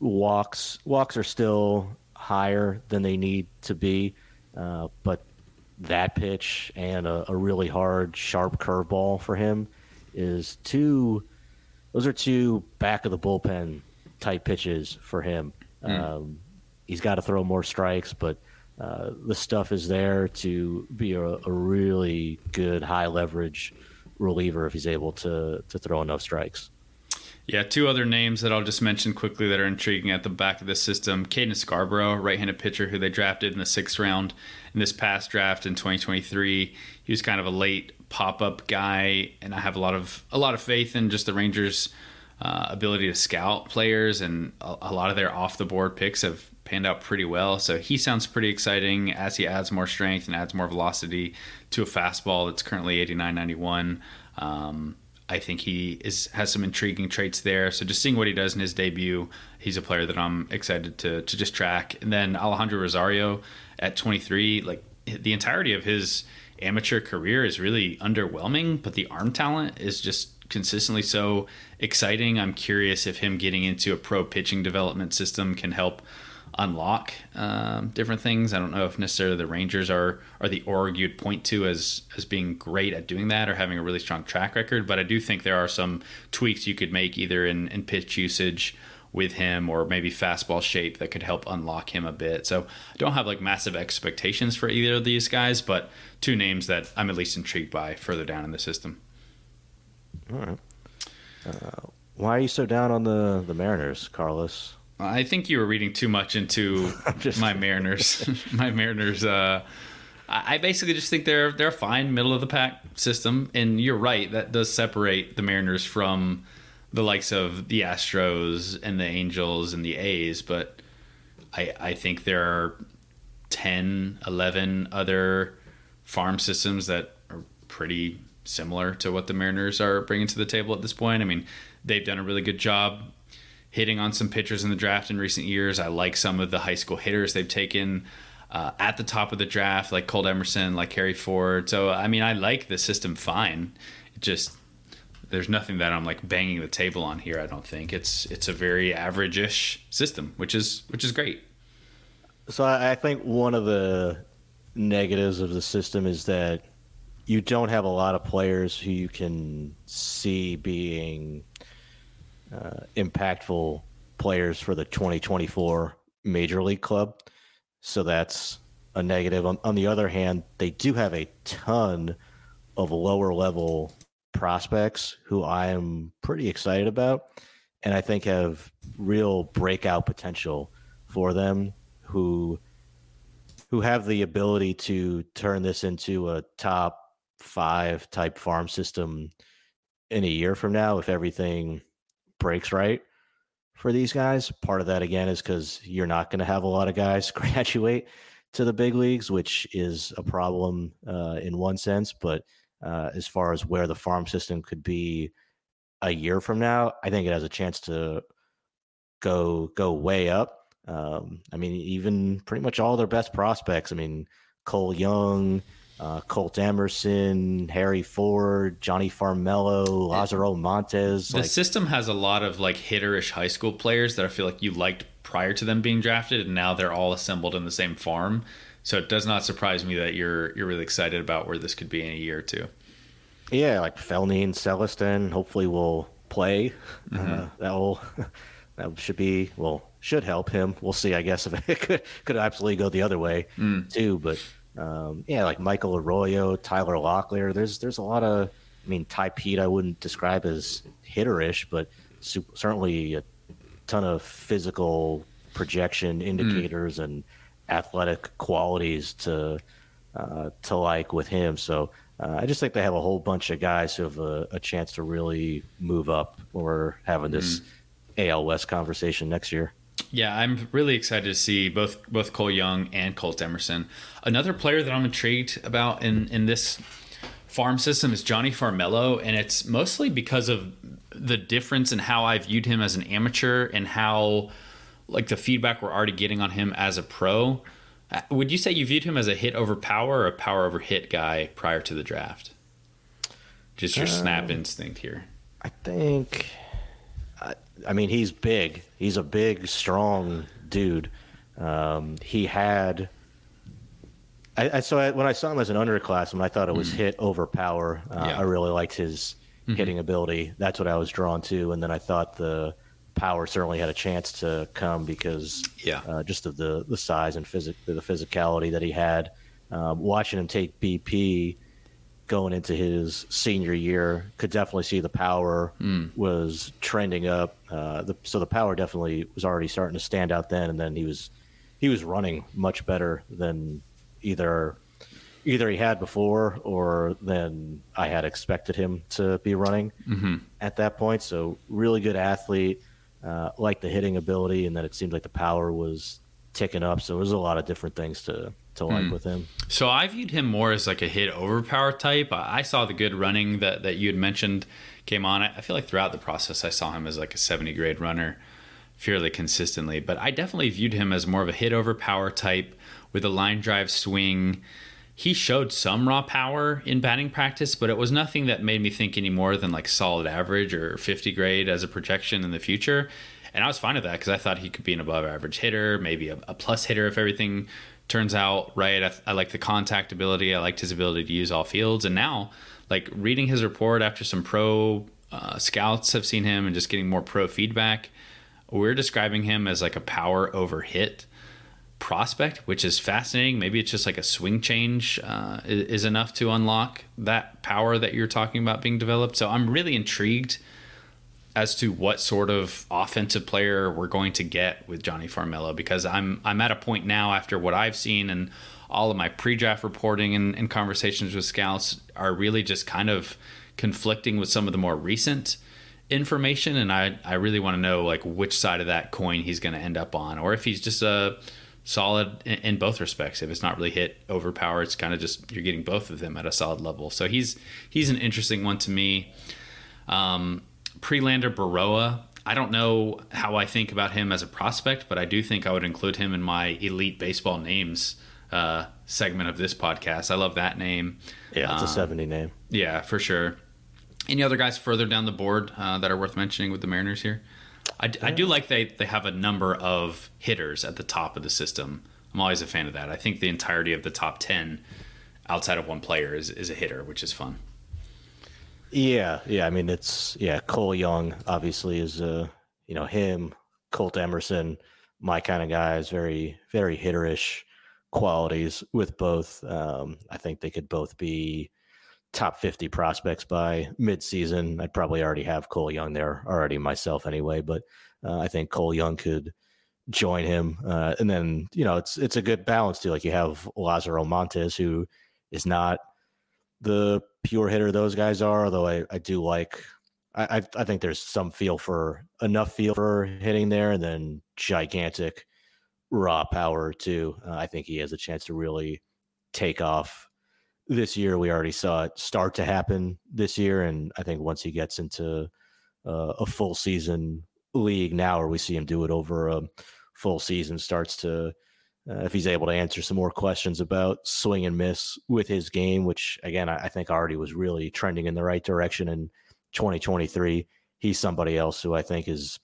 Walks walks are still higher than they need to be, uh, but that pitch and a, a really hard, sharp curveball for him is two those are two back of the bullpen type pitches for him. Mm. Um, he's got to throw more strikes, but uh, the stuff is there to be a, a, really good high leverage reliever if he's able to to throw enough strikes. Yeah, two other names that I'll just mention quickly that are intriguing at the back of the system. Caden Scarborough, right-handed pitcher who they drafted in the sixth round in this past draft in 2023. He was kind of a late pop-up guy, and I have a lot of a lot of faith in just the Rangers' uh, ability to scout players, and a, a lot of their off-the-board picks have panned out pretty well. So he sounds pretty exciting as he adds more strength and adds more velocity to a fastball that's currently 89, 91. Um, I think he is has some intriguing traits there. So just seeing what he does in his debut, he's a player that I'm excited to to just track. And then Alejandro Rosario at 23, like the entirety of his amateur career is really underwhelming, but the arm talent is just consistently so exciting. I'm curious if him getting into a pro pitching development system can help unlock um, different things. I don't know if necessarily the Rangers are are the org you'd point to as as being great at doing that or having a really strong track record, but I do think there are some tweaks you could make either in, in pitch usage with him or maybe fastball shape that could help unlock him a bit. So I don't have like massive expectations for either of these guys, but two names that I'm at least intrigued by further down in the system. All right. Uh, why are you so down on the the Mariners, Carlos? I think you were reading too much into my Mariners. my Mariners. Uh, I basically just think they're they're a fine middle of the pack system, and you're right that does separate the Mariners from the likes of the Astros and the Angels and the A's. But I I think there are 10, 11 other farm systems that are pretty similar to what the Mariners are bringing to the table at this point. I mean, they've done a really good job hitting on some pitchers in the draft in recent years. I like some of the high school hitters they've taken uh, at the top of the draft, like Colt Emerson, like Harry Ford. So, I mean, I like the system fine. It just there's nothing that I'm like banging the table on here. I don't think it's it's a very average-ish system, which is which is great. So I think one of the negatives of the system is that you don't have a lot of players who you can see being uh, impactful players for the 2024 Major League Club. So that's a negative. On, on the other hand, they do have a ton of lower level prospects who I am pretty excited about, and I think have real breakout potential for them. Who who have the ability to turn this into a top five type farm system in a year from now if everything breaks right for these guys. Part of that again is because you're not going to have a lot of guys graduate to the big leagues, which is a problem uh, in one sense. But uh, as far as where the farm system could be a year from now, I think it has a chance to go go way up. Um, I mean, even pretty much all their best prospects. I mean, Cole Young, uh, Colt Emerson, Harry Ford, Johnny Farmelo, Lazaro Montes. The like, system has a lot of like hitterish high school players that I feel like you liked prior to them being drafted, and now they're all assembled in the same farm. So it does not surprise me that you're you're really excited about where this could be in a year or two. Yeah, like Felnin Celesten hopefully will play. Mm-hmm. Uh, that will that should be well should help him. We'll see. I guess if it could could absolutely go the other way mm. too, but um, yeah, like Michael Arroyo, Tyler Locklear. There's there's a lot of. I mean, Tai Peete, I wouldn't describe as hitterish, but super, certainly a ton of physical projection hmm. indicators mm. and athletic qualities to uh, to like with him. So uh, I just think they have a whole bunch of guys who have a, a chance to really move up. When we're having this mm. AL West conversation next year. Yeah, I'm really excited to see both both Cole Young and Colt Emerson. Another player that I'm intrigued about in in this farm system is Johnny Farmelo, and it's mostly because of the difference in how I viewed him as an amateur and how like the feedback we're already getting on him as a pro. Uh, would you say you viewed him as a hit over power or a power over hit guy prior to the draft? Just your uh, snap instinct here. I think I mean, he's big. He's a big, strong dude. Um, he had. I, I so I, when I saw him as an underclassman, I thought it was mm. hit over power. Uh, yeah. I really liked his mm-hmm. hitting ability. That's what I was drawn to, and then I thought the power certainly had a chance to come because yeah, uh, just of the the size and physic the physicality that he had. Um, watching him take BP going into his senior year. Could definitely see the power mm. was trending up. Uh, the, so the power definitely was already starting to stand out then, and then he was he was running much better than either either he had before or than I had expected him to be running mm-hmm. at that point. So really good athlete, uh, like the hitting ability, and then it seemed like the power was ticking up. So it was a lot of different things to to like mm. with him. So I viewed him more as like a hit overpower type. I saw the good running that that you had mentioned came on. I feel like throughout the process I saw him as like a 70 grade runner fairly consistently, but I definitely viewed him as more of a hit over power type with a line drive swing. He showed some raw power in batting practice, but it was nothing that made me think any more than like solid average or 50 grade as a projection in the future. And I was fine with that because I thought he could be an above average hitter, maybe a, a plus hitter if everything turns out right. I, I like the contact ability. I liked his ability to use all fields. And now, like reading his report after some pro uh, scouts have seen him and just getting more pro feedback, we're describing him as like a power over hit prospect, which is fascinating. Maybe it's just like a swing change uh, is enough to unlock that power that you're talking about being developed. So I'm really intrigued as to what sort of offensive player we're going to get with Johnny Farmelo because I'm I'm at a point now after what I've seen and all of my pre-draft reporting and, and conversations with scouts are really just kind of conflicting with some of the more recent information. And I, I really want to know like which side of that coin he's going to end up on or if he's just a solid in, in, both respects. If it's not really hit overpower it's kind of just you're getting both of them at a solid level. So he's he's an interesting one to me. Um, Prelander Berroa I don't know how I think about him as a prospect, but I do think I would include him in my elite baseball names uh, segment of this podcast. I love that name. Yeah, it's um, a 70 name. Yeah, for sure. Any other guys further down the board uh, that are worth mentioning with the Mariners here? I, I do like they, they have a number of hitters at the top of the system. I'm always a fan of that. I think the entirety of the top 10 outside of one player is, is a hitter, which is fun. Yeah, yeah. I mean, it's yeah. Cole Young obviously is uh you know him, Colt Emerson, my kind of guys. Very very hitterish qualities with both. Um, I think they could both be top 50 prospects by midseason. I'd probably already have Cole Young there already myself anyway, but uh, I think Cole Young could join him. Uh, and then, you know, it's it's a good balance too. Like you have Lazaro Montes, who is not the pure hitter those guys are, although I, I do like I, I think there's some feel for enough feel for hitting there and then gigantic raw power too. Uh, I think he has a chance to really take off this year. We already saw it start to happen this year, and I think once he gets into uh, a full season league now, or we see him do it over a full season, starts to uh, if he's able to answer some more questions about swing and miss with his game, which again I, I think already was really trending in the right direction in 2023. He's somebody else who I think is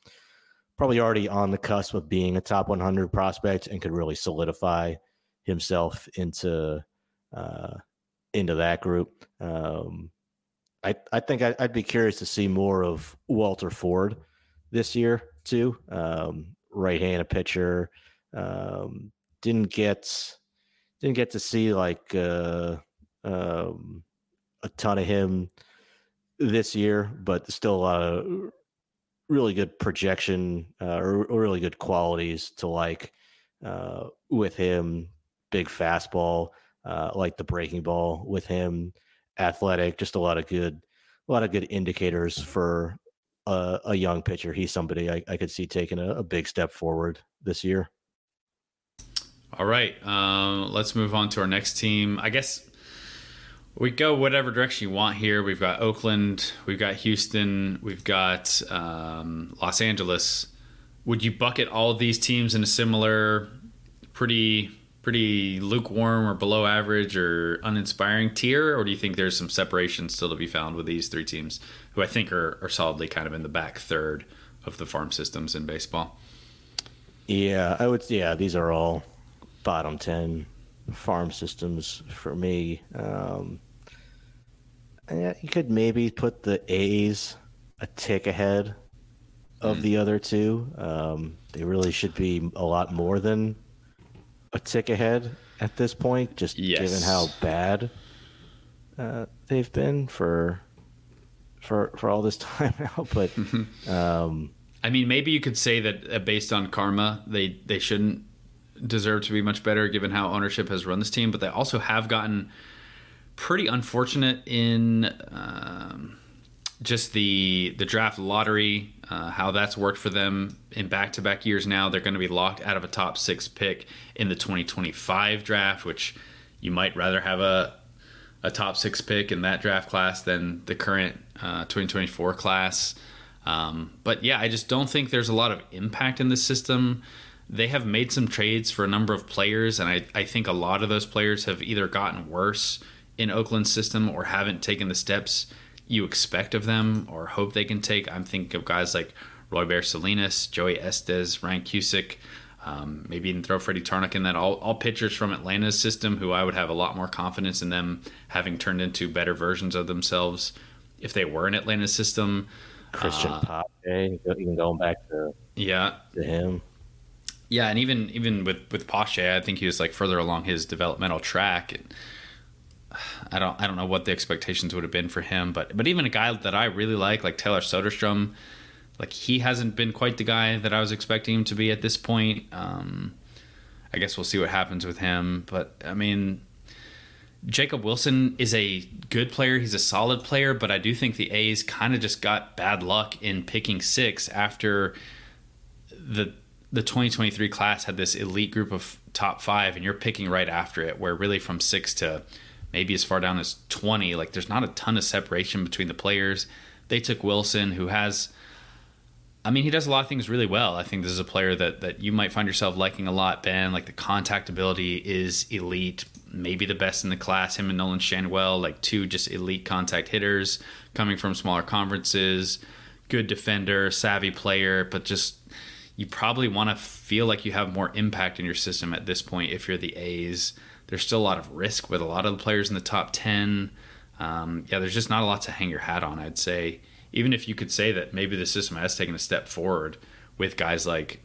probably already on the cusp of being a top 100 prospect and could really solidify himself into uh, into that group. Um, I I think I, would be curious to see more of Walter Ford this year too. Um, right-handed pitcher. Um, didn't get didn't get to see like uh, um, a ton of him this year, but still a lot of really good projection uh, or, really good qualities to like uh, with him. Big fastball, uh, like the breaking ball with him. Athletic, just a lot of good, a lot of good indicators for a, a young pitcher. He's somebody I, I could see taking a, a, big step forward this year. All right, um, let's move on to our next team. I guess we go whatever direction you want here. We've got Oakland, we've got Houston, we've got um, Los Angeles. Would you bucket all of these teams in a similar, pretty pretty lukewarm or below average or uninspiring tier, or do you think there's some separation still to be found with these three teams, who I think are, are solidly kind of in the back third of the farm systems in baseball? Yeah, I would. Yeah, these are all bottom ten farm systems for me. Um, yeah, you could maybe put the A's a tick ahead of mm. the other two. Um, they really should be a lot more than a tick ahead at this point, just yes. given how bad uh, they've been for for for all this time now. But um, I mean, maybe you could say that uh, based on karma, they they shouldn't deserve to be much better given how ownership has run this team, but they also have gotten pretty unfortunate in um, just the the draft lottery, uh, how that's worked for them in back to back years. Now they're going to be locked out of a top six pick in the 2025 draft, which you might rather have a a top six pick in that draft class than the current uh, 2024 class. Um, but yeah, I just don't think there's a lot of impact in the system they have made some trades for a number of players, and I, I think a lot of those players have either gotten worse in Oakland's system or haven't taken the steps you expect of them or hope they can take. I'm thinking of guys like Royber Salinas, Joey Estes, Ryan Cusick, um, maybe even throw Freddy Tarnok in that. All, all pitchers from Atlanta's system who I would have a lot more confidence in them having turned into better versions of themselves if they were in Atlanta's system. Cristian uh, Pache, even going back to yeah to him. Yeah, and even even with with Pache, I think he was like further along his developmental track. And I don't I don't know what the expectations would have been for him, but but even a guy that I really like, like Tyler Soderstrom, like he hasn't been quite the guy that I was expecting him to be at this point. Um, I guess we'll see what happens with him, but I mean. Jacob Wilson is a good player. He's a solid player, but I do think the A's kind of just got bad luck in picking six after the the 2023 class had this elite group of top five, and you're picking right after it, where really from six to maybe as far down as 20, like there's not a ton of separation between the players. They took Wilson, who has, I mean, he does a lot of things really well. I think this is a player that that you might find yourself liking a lot, Ben. Like the contact ability is elite, maybe the best in the class. Him and Nolan Schanuel, like two just elite contact hitters coming from smaller conferences. Good defender, savvy player, but just you probably want to feel like you have more impact in your system at this point if you're the A's. There's still a lot of risk with a lot of the players in the top 10. Um, yeah, there's just not a lot to hang your hat on, I'd say. Even if you could say that maybe the system has taken a step forward with guys like,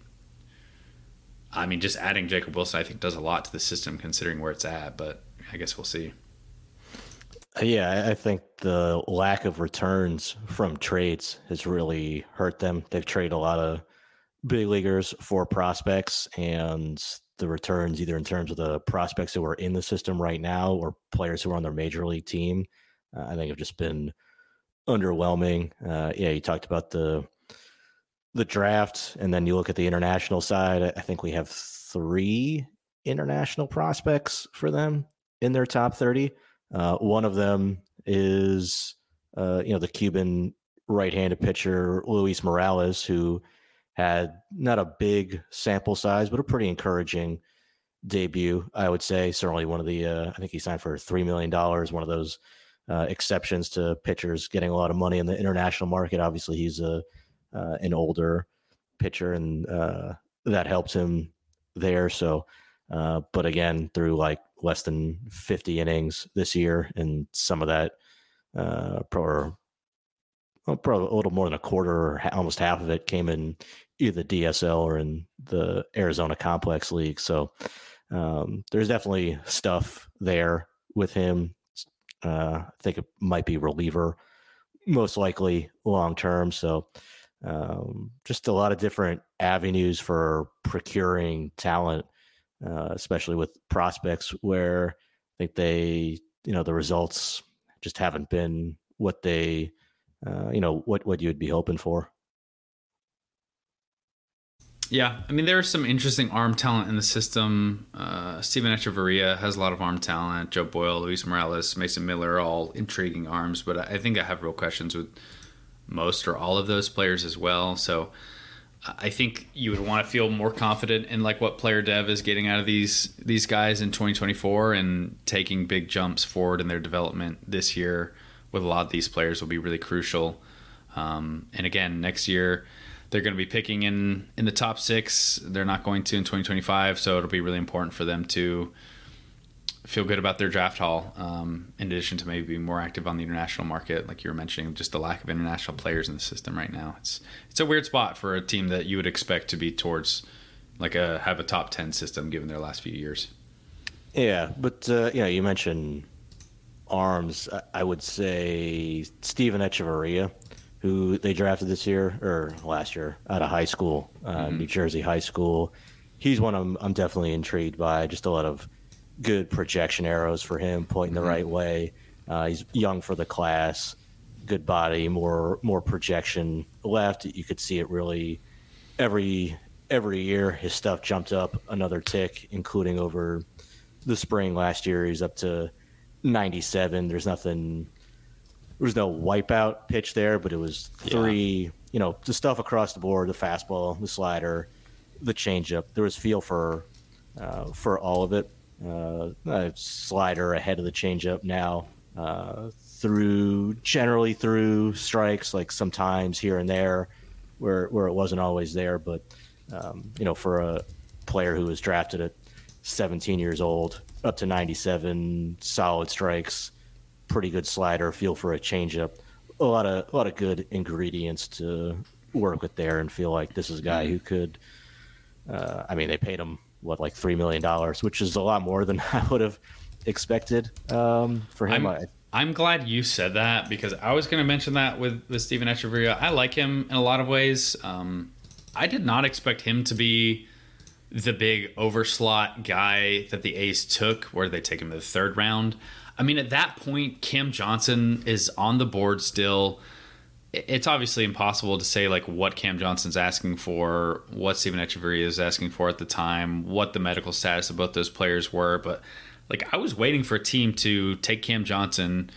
I mean, just adding Jacob Wilson, I think, does a lot to the system considering where it's at, but I guess we'll see. Yeah, I think the lack of returns from trades has really hurt them. They've traded a lot of big leaguers for prospects, and the returns, either in terms of the prospects who are in the system right now or players who are on their major league team, uh, I think have just been underwhelming. Uh, yeah, you talked about the the draft, and then you look at the international side. I think we have three international prospects for them in their top thirty. Uh, one of them is, uh, you know, the Cuban right-handed pitcher Luis Morales, who had not a big sample size, but a pretty encouraging debut, I would say. Certainly one of the, uh, I think he signed for $3 million, one of those uh, exceptions to pitchers getting a lot of money in the international market. Obviously, he's a, uh, an older pitcher, and uh, that helps him there. So, uh, but again, through like less than 50 innings this year, and some of that, uh, pro, well, probably a little more than a quarter or almost half of it came in either DSL or in the Arizona Complex League. So um, there's definitely stuff there with him. Uh, I think it might be reliever, most likely long term. So um, just a lot of different avenues for procuring talent, uh, especially with prospects where I think they, you know, the results just haven't been what they, uh, you know, what what you would be hoping for. Yeah, I mean, there's some interesting arm talent in the system. Uh, Steven Echavarria has a lot of arm talent. Joe Boyle, Luis Morales, Mason Miller, all intriguing arms. But I think I have real questions with most or all of those players as well. So I think you would want to feel more confident in like what player dev is getting out of these these guys in 2024 and taking big jumps forward in their development this year with a lot of these players will be really crucial. Um, and again, next year they're going to be picking in in the top six. They're not going to in 2025, so it'll be really important for them to feel good about their draft haul. Um, in addition to maybe being more active on the international market, like you were mentioning, just the lack of international players in the system right now. It's it's a weird spot for a team that you would expect to be towards like a have a top 10 system given their last few years. Yeah, but uh, know, you mentioned arms. I would say Steven Echavarria who they drafted this year or last year out of high school, uh, mm-hmm. New Jersey high school. He's one I'm, I'm definitely intrigued by. Just a lot of good projection arrows for him, pointing mm-hmm. the right way. Uh, he's young for the class, good body, more more projection left. You could see it really every every year. His stuff jumped up another tick, including over the spring last year. He's up to 97. There's nothing there was no wipeout pitch there, but it was three, yeah. you know, the stuff across the board, the fastball, the slider, the changeup. There was feel for uh, for all of it. Uh, slider ahead of the changeup now. Uh, through generally through strikes, like sometimes here and there, where where it wasn't always there. But um, you know, for a player who was drafted at 17 years old, up to 97 solid strikes, pretty good slider, feel for a changeup. A lot of a lot of good ingredients to work with there, and feel like this is a guy who could. Uh, I mean, they paid him what like three million dollars, which is a lot more than I would have expected um, for him. I'm, I'm, glad you said that because I was going to mention that with with Steven Echavarria. I like him in a lot of ways. Um, I did not expect him to be the big overslot guy that the A's took, where they take him to the third round. I mean, at that point, Cam Johnson is on the board still. It's obviously impossible to say like what Cam Johnson's asking for, what Steven Echavarria is asking for at the time, what the medical status of both those players were. But like, I was waiting for a team to take Cam Johnson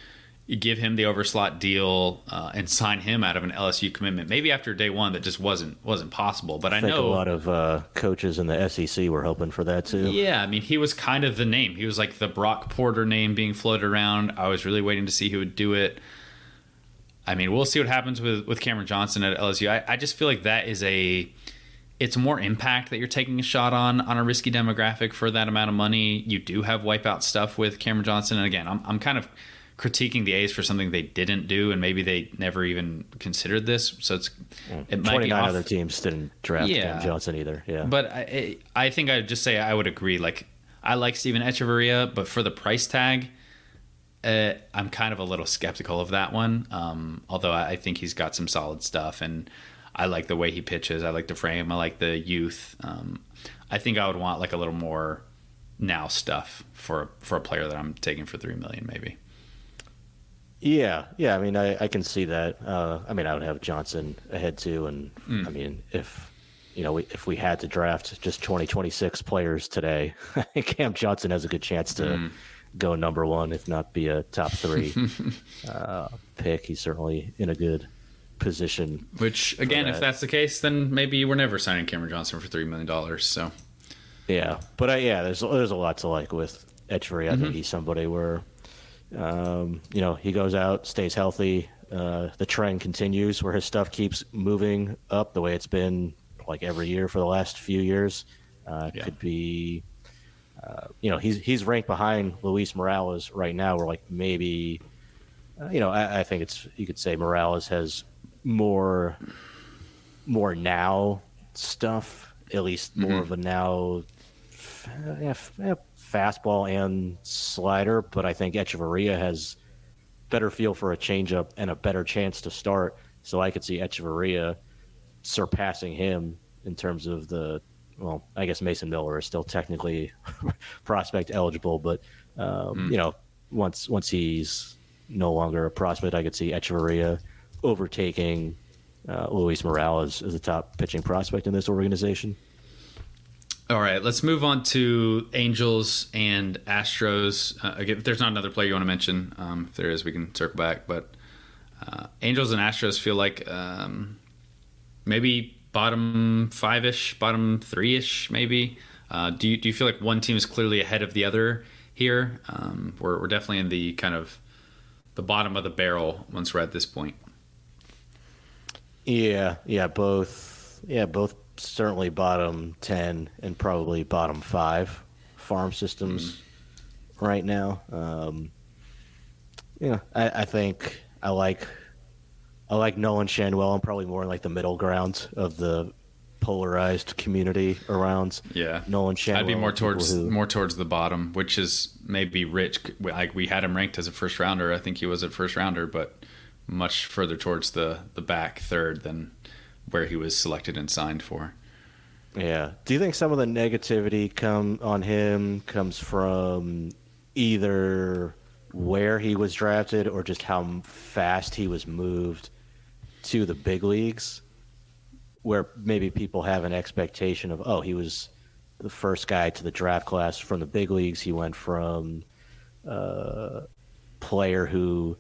you give him the overslot deal uh, and sign him out of an LSU commitment. Maybe after day one, that just wasn't wasn't possible. But I, I know a lot of uh, coaches in the SEC were hoping for that too. Yeah, I mean, he was kind of the name. He was like the Brock Porter name being floated around. I was really waiting to see who would do it. I mean, we'll see what happens with with Cameron Johnson at LSU. I, I just feel like that is a it's more impact that you're taking a shot on on a risky demographic for that amount of money. You do have wipeout stuff with Cameron Johnson, and again, I'm I'm kind of critiquing the A's for something they didn't do, and maybe they never even considered this. So it's it might twenty nine other teams didn't draft yeah. Cam Johnson either. Yeah, but I I think I'd just say I would agree. Like I like Steven Echavarria, but for the price tag, uh, I'm kind of a little skeptical of that one. Um, although I, I think he's got some solid stuff, and I like the way he pitches. I like the frame. I like the youth. Um, I think I would want like a little more now stuff for for a player that I'm taking for three million, maybe. Yeah, yeah. I mean, I, I can see that. Uh, I mean, I would have Johnson ahead too, and mm. I mean, if you know, we, if we had to draft just 2026 players today, I Cam Johnson has a good chance to mm. go number one, if not be a top three uh, pick. He's certainly in a good position. Which, again, that. if that's the case, then maybe we're never signing Cameron Johnson for three million dollars. So, yeah, but uh, yeah, there's there's a lot to like with Echavarria. I mm-hmm. think he's somebody where um, you know, he goes out, stays healthy. Uh, the trend continues where his stuff keeps moving up the way it's been like every year for the last few years. Uh, yeah. Could be, uh, you know, he's he's ranked behind Luis Morales right now. We're like maybe, uh, you know, I, I, think it's you could say Morales has more, more now stuff, at least more mm-hmm. of a now. Yeah, fastball and slider, but I think Echavarria has better feel for a changeup and a better chance to start. So I could see Echavarria surpassing him in terms of the well, I guess Mason Miller is still technically prospect eligible, but um, mm. you know, once once he's no longer a prospect, I could see Echavarria overtaking uh, Luis Morales as the top pitching prospect in this organization. All right, let's move on to Angels and Astros. Uh, again, if there's not another player you want to mention, um, if there is, we can circle back. But uh, Angels and Astros feel like um, maybe bottom five ish, bottom three ish, maybe. Uh, do you do you feel like one team is clearly ahead of the other here? Um, we're, we're definitely in the kind of the bottom of the barrel once we're at this point. Yeah, yeah, both. Yeah, both certainly bottom 10 and probably bottom five farm systems mm-hmm. right now. Um, yeah, I, I, think I like I like Nolan Schanuel. I'm probably more in like the middle ground of the polarized community around. Yeah, Nolan Schanuel. I'd be more towards who, more towards the bottom, which is maybe Rich. Like we had him ranked as a first rounder. I think he was a first rounder, but much further towards the the back third than where he was selected and signed for. Yeah. Do you think some of the negativity come on him comes from either where he was drafted or just how fast he was moved to the big leagues? Where maybe people have an expectation of, oh, he was the first guy to the draft class from the big leagues. He went from a uh, player who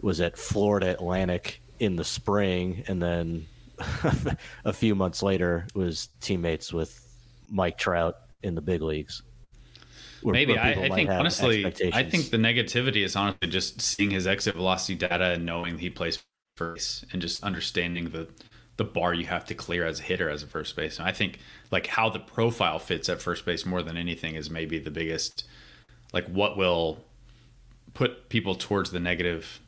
was at Florida Atlantic in the spring and then a few months later was teammates with Mike Trout in the big leagues. Where, Maybe where I, I think honestly, I think the negativity is honestly just seeing his exit velocity data and knowing he plays first and just understanding the the bar you have to clear as a hitter as a first base. And I think like how the profile fits at first base more than anything is maybe the biggest like what will put people towards the negative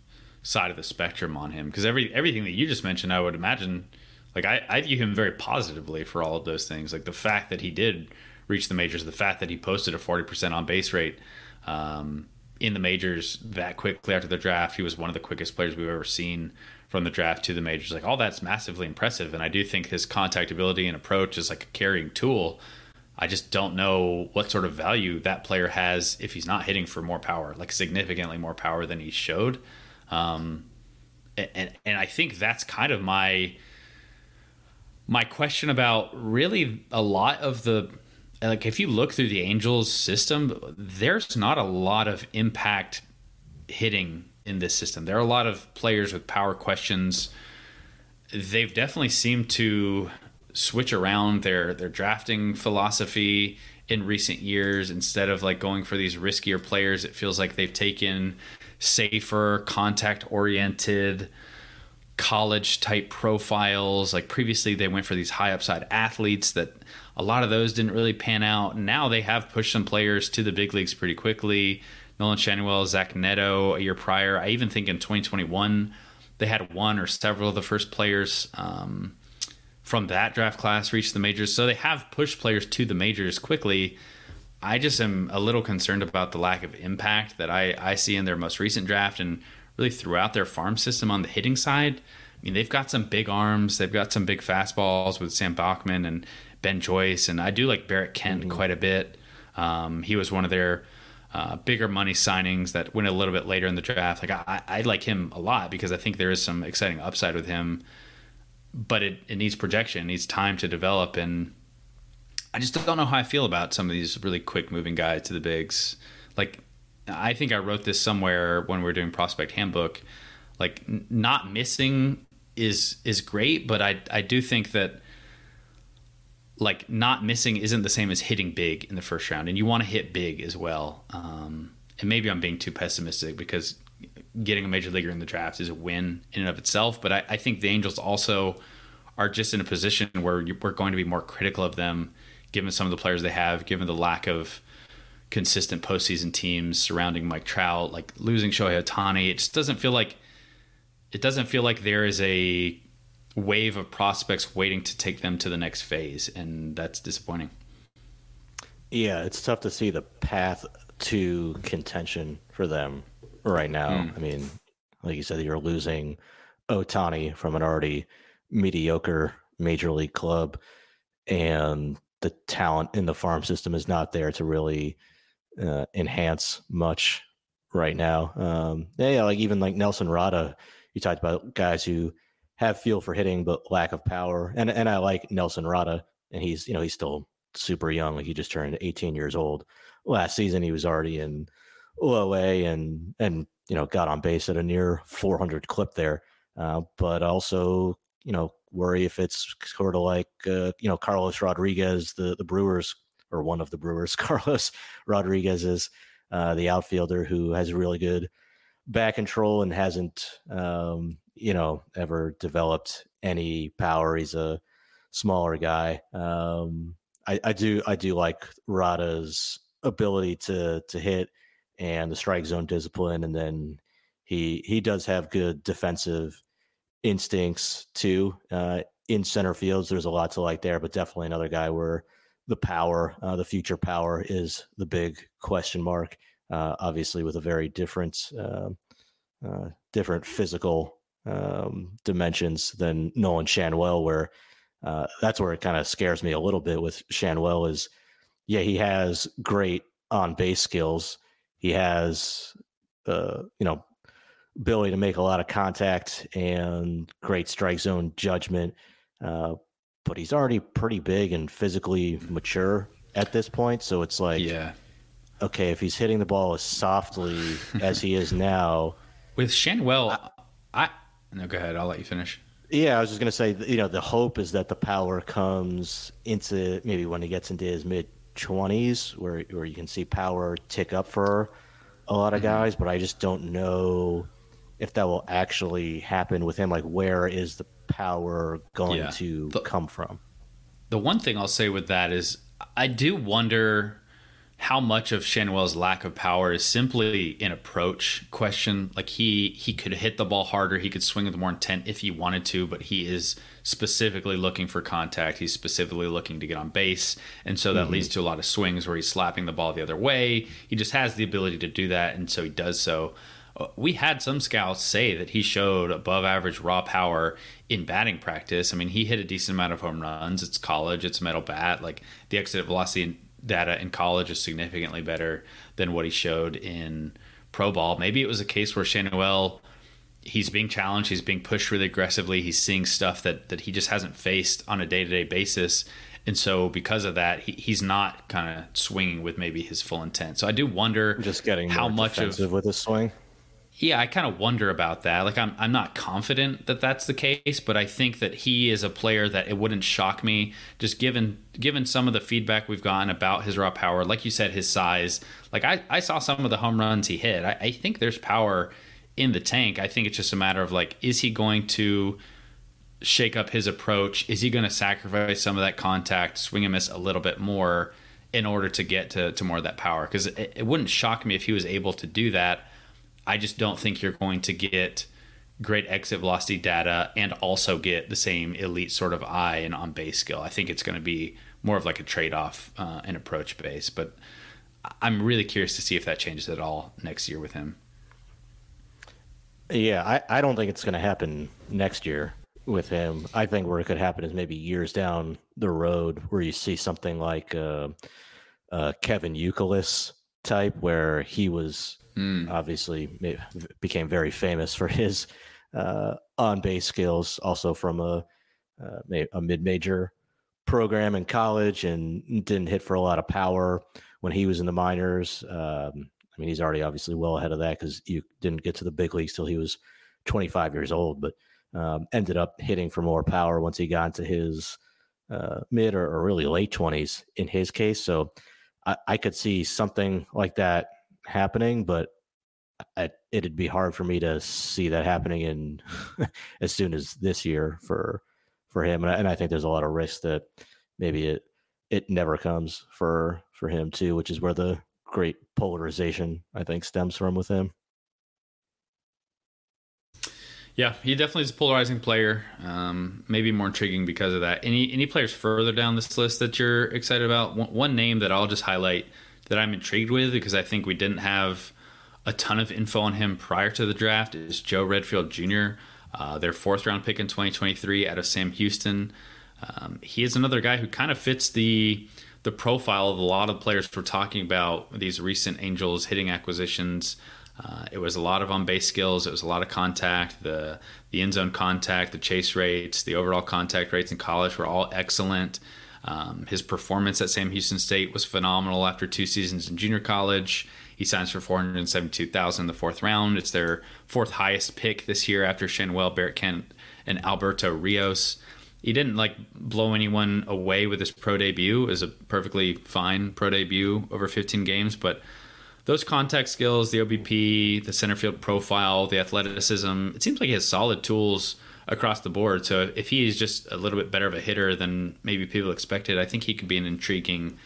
side of the spectrum on him because every everything that you just mentioned I would imagine like I, I view him very positively for all of those things. Like the fact that he did reach the majors, the fact that he posted a 40% on base rate um, in the majors that quickly after the draft. He was one of the quickest players we've ever seen from the draft to the majors. Like all that's massively impressive. And I do think his contact ability and approach is like a carrying tool. I just don't know what sort of value that player has if he's not hitting for more power, like significantly more power than he showed. Um, and, and I think that's kind of my my question about really a lot of the like if you look through the Angels system, there's not a lot of impact hitting in this system. There are a lot of players with power questions. They've definitely seemed to switch around their their drafting philosophy in recent years instead of like going for these riskier players it feels like they've taken safer contact oriented college type profiles. Like previously, they went for these high upside athletes that a lot of those didn't really pan out. Now they have pushed some players to the big leagues pretty quickly. Nolan Schanuel, Zach Neto a year prior. I even think in 2021 they had one or several of the first players um, from that draft class reach the majors. So they have pushed players to the majors quickly. I just am a little concerned about the lack of impact that I, I see in their most recent draft and really throughout their farm system on the hitting side. I mean, they've got some big arms, they've got some big fastballs with Sam Bachman and Ben Joyce, and I do like Barrett Kent mm-hmm. quite a bit. Um, he was one of their uh, bigger money signings that went a little bit later in the draft. Like I, I like him a lot because I think there is some exciting upside with him, but it, it needs projection, it needs time to develop, and I just don't know how I feel about some of these really quick moving guys to the bigs. Like I think I wrote this somewhere when we were doing prospect handbook. Like not missing is is great, but I I do think that like not missing isn't the same as hitting big in the first round, and you want to hit big as well. Um, and maybe I'm being too pessimistic because getting a major leaguer in the draft is a win in and of itself. But I, I think the Angels also are just in a position where we're going to be more critical of them, given some of the players they have, given the lack of consistent postseason teams surrounding Mike Trout, like losing Shohei Ohtani. It just doesn't feel like it doesn't feel like there is a wave of prospects waiting to take them to the next phase, and that's disappointing. Yeah, it's tough to see the path to contention for them right now. Mm. I mean, like you said, you're losing Ohtani from an already mediocre major league club, and the talent in the farm system is not there to really uh, enhance much right now. Um, yeah, like even like Nelson Rada, you talked about guys who have feel for hitting but lack of power. And and I like Nelson Rada, and he's you know he's still super young. Like he just turned 18 years old. Last season he was already in OA and and you know got on base at a near 400 clip there. Uh, but also you know worry if it's sort of like uh, you know Carlos Rodriguez, the the Brewers or one of the Brewers, Carlos Rodriguez is uh, the outfielder who has really good back control and hasn't um, you know, ever developed any power. He's a smaller guy. Um, I, I do I do like Rada's ability to to hit and the strike zone discipline, and then he he does have good defensive instincts too. Uh, in center fields, there's a lot to like there, but definitely another guy where the power, uh, the future power, is the big question mark. Uh, obviously, with a very different uh, uh, different physical um, dimensions than Nolan Schanuel, where uh, that's where it kind of scares me a little bit with Schanuel is, yeah, he has great on base skills. He has, uh, you know, ability to make a lot of contact and great strike zone judgment. Uh, but he's already pretty big and physically mature at this point. So it's like, yeah, okay, if he's hitting the ball as softly as he is now, with Schanuel, I, I no, go ahead. I'll let you finish. Yeah, I was just gonna say, you know, the hope is that the power comes into maybe when he gets into his mid twenties, where where you can see power tick up for a lot of mm-hmm. guys. But I just don't know if that will actually happen with him. Like, where is the power going yeah. to the, come from? The one thing I'll say with that is, I do wonder how much of Schanuel's lack of power is simply an approach question. Like he he could hit the ball harder, he could swing with more intent if he wanted to, but he is specifically looking for contact. He's specifically looking to get on base, and so that mm-hmm. leads to a lot of swings where he's slapping the ball the other way. He just has the ability to do that, and so he does so. Uh, we had some scouts say that he showed above average raw power in batting practice. I mean, he hit a decent amount of home runs. It's college, it's a metal bat. Like the exit velocity data in college is significantly better than what he showed in pro ball. Maybe it was a case where Schanuel he's being challenged, he's being pushed really aggressively, he's seeing stuff that that he just hasn't faced on a day to day basis. And so, because of that, he, he's not kind of swinging with maybe his full intent. So I do wonder just getting how much of with his swing yeah, I kind of wonder about that. Like, I'm I'm not confident that that's the case, but I think that he is a player that it wouldn't shock me, just given given some of the feedback we've gotten about his raw power. Like you said, his size. Like I I saw some of the home runs he hit. I, I think there's power in the tank. I think it's just a matter of like, is he going to shake up his approach? Is he going to sacrifice some of that contact, swing and miss a little bit more in order to get to, to more of that power? Because it, it wouldn't shock me if he was able to do that I just don't think you're going to get great exit velocity data and also get the same elite sort of eye and on base skill. I think it's going to be more of like a trade off uh, and approach base. But I'm really curious to see if that changes at all next year with him. Yeah, I, I don't think it's going to happen next year with him. I think where it could happen is maybe years down the road where you see something like uh, uh, Kevin Youkilis type, where he was mm. obviously became very famous for his uh, on base skills, also from a uh, a mid major program in college, and didn't hit for a lot of power when he was in the minors. Um, I mean, he's already obviously well ahead of that because you didn't get to the big leagues till he was 25 years old, but um, ended up hitting for more power once he got into his uh, mid or, or, really late 20s in his case. So I, I could see something like that happening, but I, it'd be hard for me to see that happening in as soon as this year for for him. And I, and I think there's a lot of risk that maybe it it never comes for for him too, which is where the great polarization I think stems from with him. Yeah, he definitely is a polarizing player. Um, maybe more intriguing because of that. Any any players further down this list that you're excited about? One, one name that I'll just highlight that I'm intrigued with because I think we didn't have a ton of info on him prior to the draft is Joe Redfield Jr. Uh, their fourth round pick in 2023 out of Sam Houston. Um, he is another guy who kind of fits the the profile of a lot of players we're talking about these recent Angels hitting acquisitions. Uh, it was a lot of on base skills. It was a lot of contact. The the in zone contact, the chase rates, the overall contact rates in college were all excellent. Um, his performance at Sam Houston State was phenomenal after two seasons in junior college. He signs for 472,000 in the fourth round. It's their fourth highest pick this year after Schanuel, Barrett Kent, and Alberto Rios. He didn't like blow anyone away with his pro debut. It was a perfectly fine pro debut over 15 games, but those contact skills, the OBP, the center field profile, the athleticism, it seems like he has solid tools across the board. So if he is just a little bit better of a hitter than maybe people expected, I think he could be an intriguing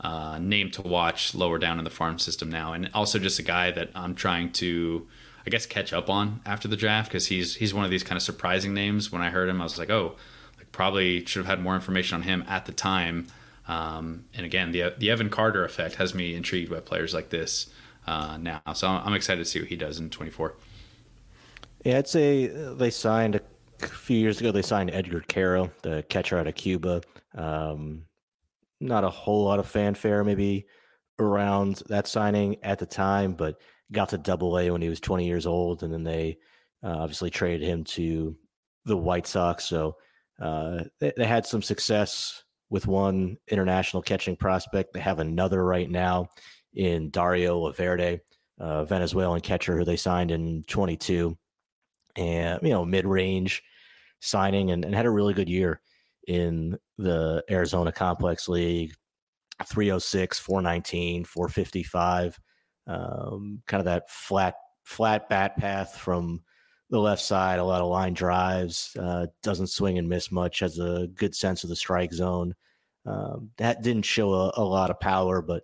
uh, name to watch lower down in the farm system now, and also just a guy that I'm trying to, I guess, catch up on after the draft because he's he's one of these kind of surprising names. When I heard him, I was like, oh, like probably should have had more information on him at the time. Um, and again, the the Evan Carter effect has me intrigued by players like this uh, now. So I'm excited to see what he does in 24. Yeah, I'd say they signed a few years ago. They signed Edgar Quero, the catcher out of Cuba. Um, not a whole lot of fanfare, maybe around that signing at the time, but got to Double A when he was 20 years old, and then they uh, obviously traded him to the White Sox. So uh, they, they, had some success with one international catching prospect. They have another right now in Dario Laverde, a Venezuelan catcher who they signed in 22, and you know mid range signing, and, and had a really good year in the Arizona Complex League 306, 419, 455. Um, kind of that flat, flat bat path from the left side, a lot of line drives, uh, doesn't swing and miss much, has a good sense of the strike zone. Um, that didn't show a, a, lot of power, but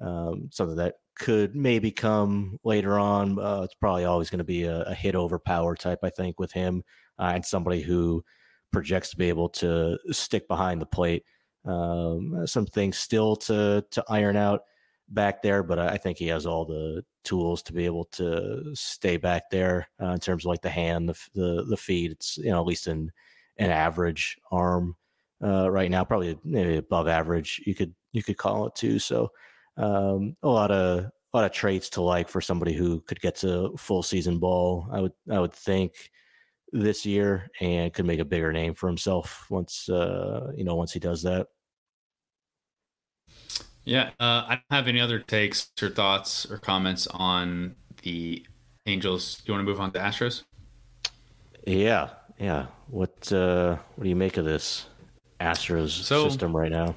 um, something that could maybe come later on. Uh, it's probably always going to be a, a, hit over power type, I think, with him uh, and somebody who projects to be able to stick behind the plate. Um, some things still to to iron out back there, but I think he has all the tools to be able to stay back there uh, in terms of like the hand, the the, the feet. It's you know at least an an average arm uh, right now, probably maybe above average. You could you could call it too. So um, a lot of a lot of traits to like for somebody who could get to full season ball. I would I would think this year and could make a bigger name for himself once uh, you know once he does that. Yeah, uh, I don't have any other takes or thoughts or comments on the Angels. Do you want to move on to Astros? Yeah, yeah. What uh, what do you make of this Astros so, system right now?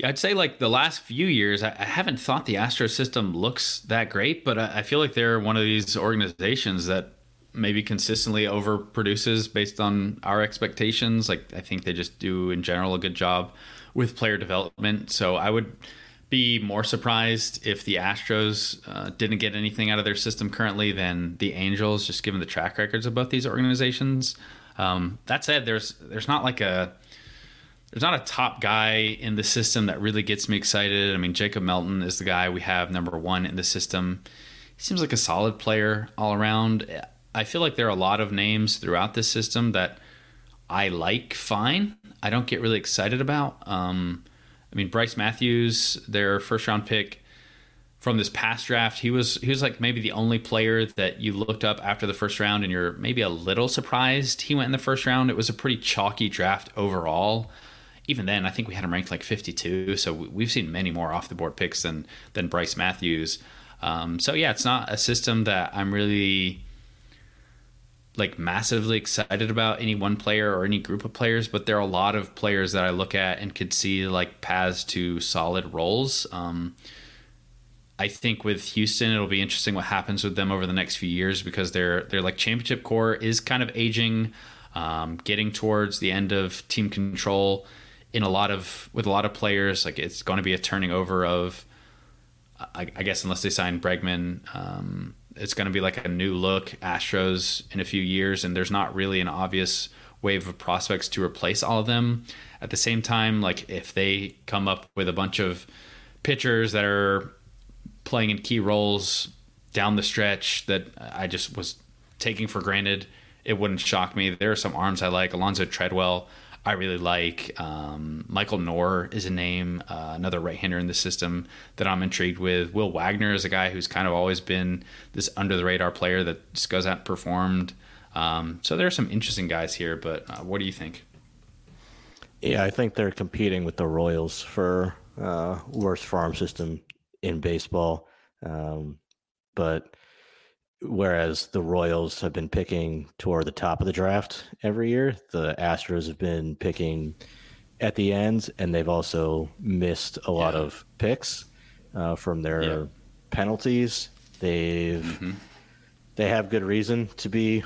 Yeah, I'd say like the last few years, I, I haven't thought the Astros system looks that great, but I, I feel like they're one of these organizations that maybe consistently overproduces based on our expectations. Like I think they just do in general a good job with player development. So I would be more surprised if the Astros uh, didn't get anything out of their system currently than the Angels, just given the track records of both these organizations. Um, that said, there's there's not like a there's not a top guy in the system that really gets me excited. I mean, Jacob Melton is the guy we have number one in the system. He seems like a solid player all around. I feel like there are a lot of names throughout this system that I like fine. I don't get really excited about. Um, I mean, Brice Matthews, their first round pick from this past draft, he was he was like maybe the only player that you looked up after the first round, and you're maybe a little surprised he went in the first round. It was a pretty chalky draft overall even then, I think we had him ranked like 52. So we've seen many more off the board picks than than Brice Matthews. Um, so yeah, it's not a system that I'm really like massively excited about any one player or any group of players, but there are a lot of players that I look at and could see like paths to solid roles. Um, I think with Houston, it'll be interesting what happens with them over the next few years because their their like championship core is kind of aging, um, getting towards the end of team control in a lot of with a lot of players, like it's going to be a turning over of, I, I guess unless they sign Bregman, um, it's going to be like a new look Astros in a few years, and there's not really an obvious wave of prospects to replace all of them. At the same time, like if they come up with a bunch of pitchers that are playing in key roles down the stretch that I just was taking for granted, it wouldn't shock me. There are some arms I like. Alonzo Tredwell I really like. Um, Michael Knorr is a name, uh, another right hander in the system that I'm intrigued with. Will Wagner is a guy who's kind of always been this under the radar player that just goes out and performed. Um, so there are some interesting guys here, but uh, what do you think? Yeah, I think they're competing with the Royals for uh, worst farm system in baseball. Um, but whereas the Royals have been picking toward the top of the draft every year, the Astros have been picking at the end, and they've also missed a lot yeah. of picks uh, from their yeah. penalties. They've mm-hmm. they have good reason to be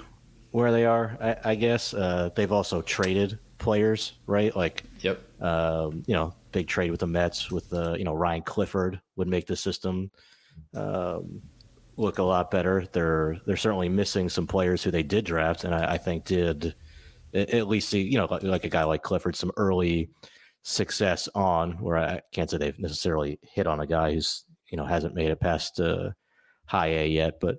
where they are. I, I guess uh, they've also traded players, right? Like, yep, um, you know, big trade with the Mets with the uh, you know Ryan Clifford would make the system. Um, look a lot better. They're they're certainly missing some players who they did draft, and I, I think did at least see you know like a guy like Clifford some early success on where I can't say they've necessarily hit on a guy who's you know hasn't made it past uh, high A yet, but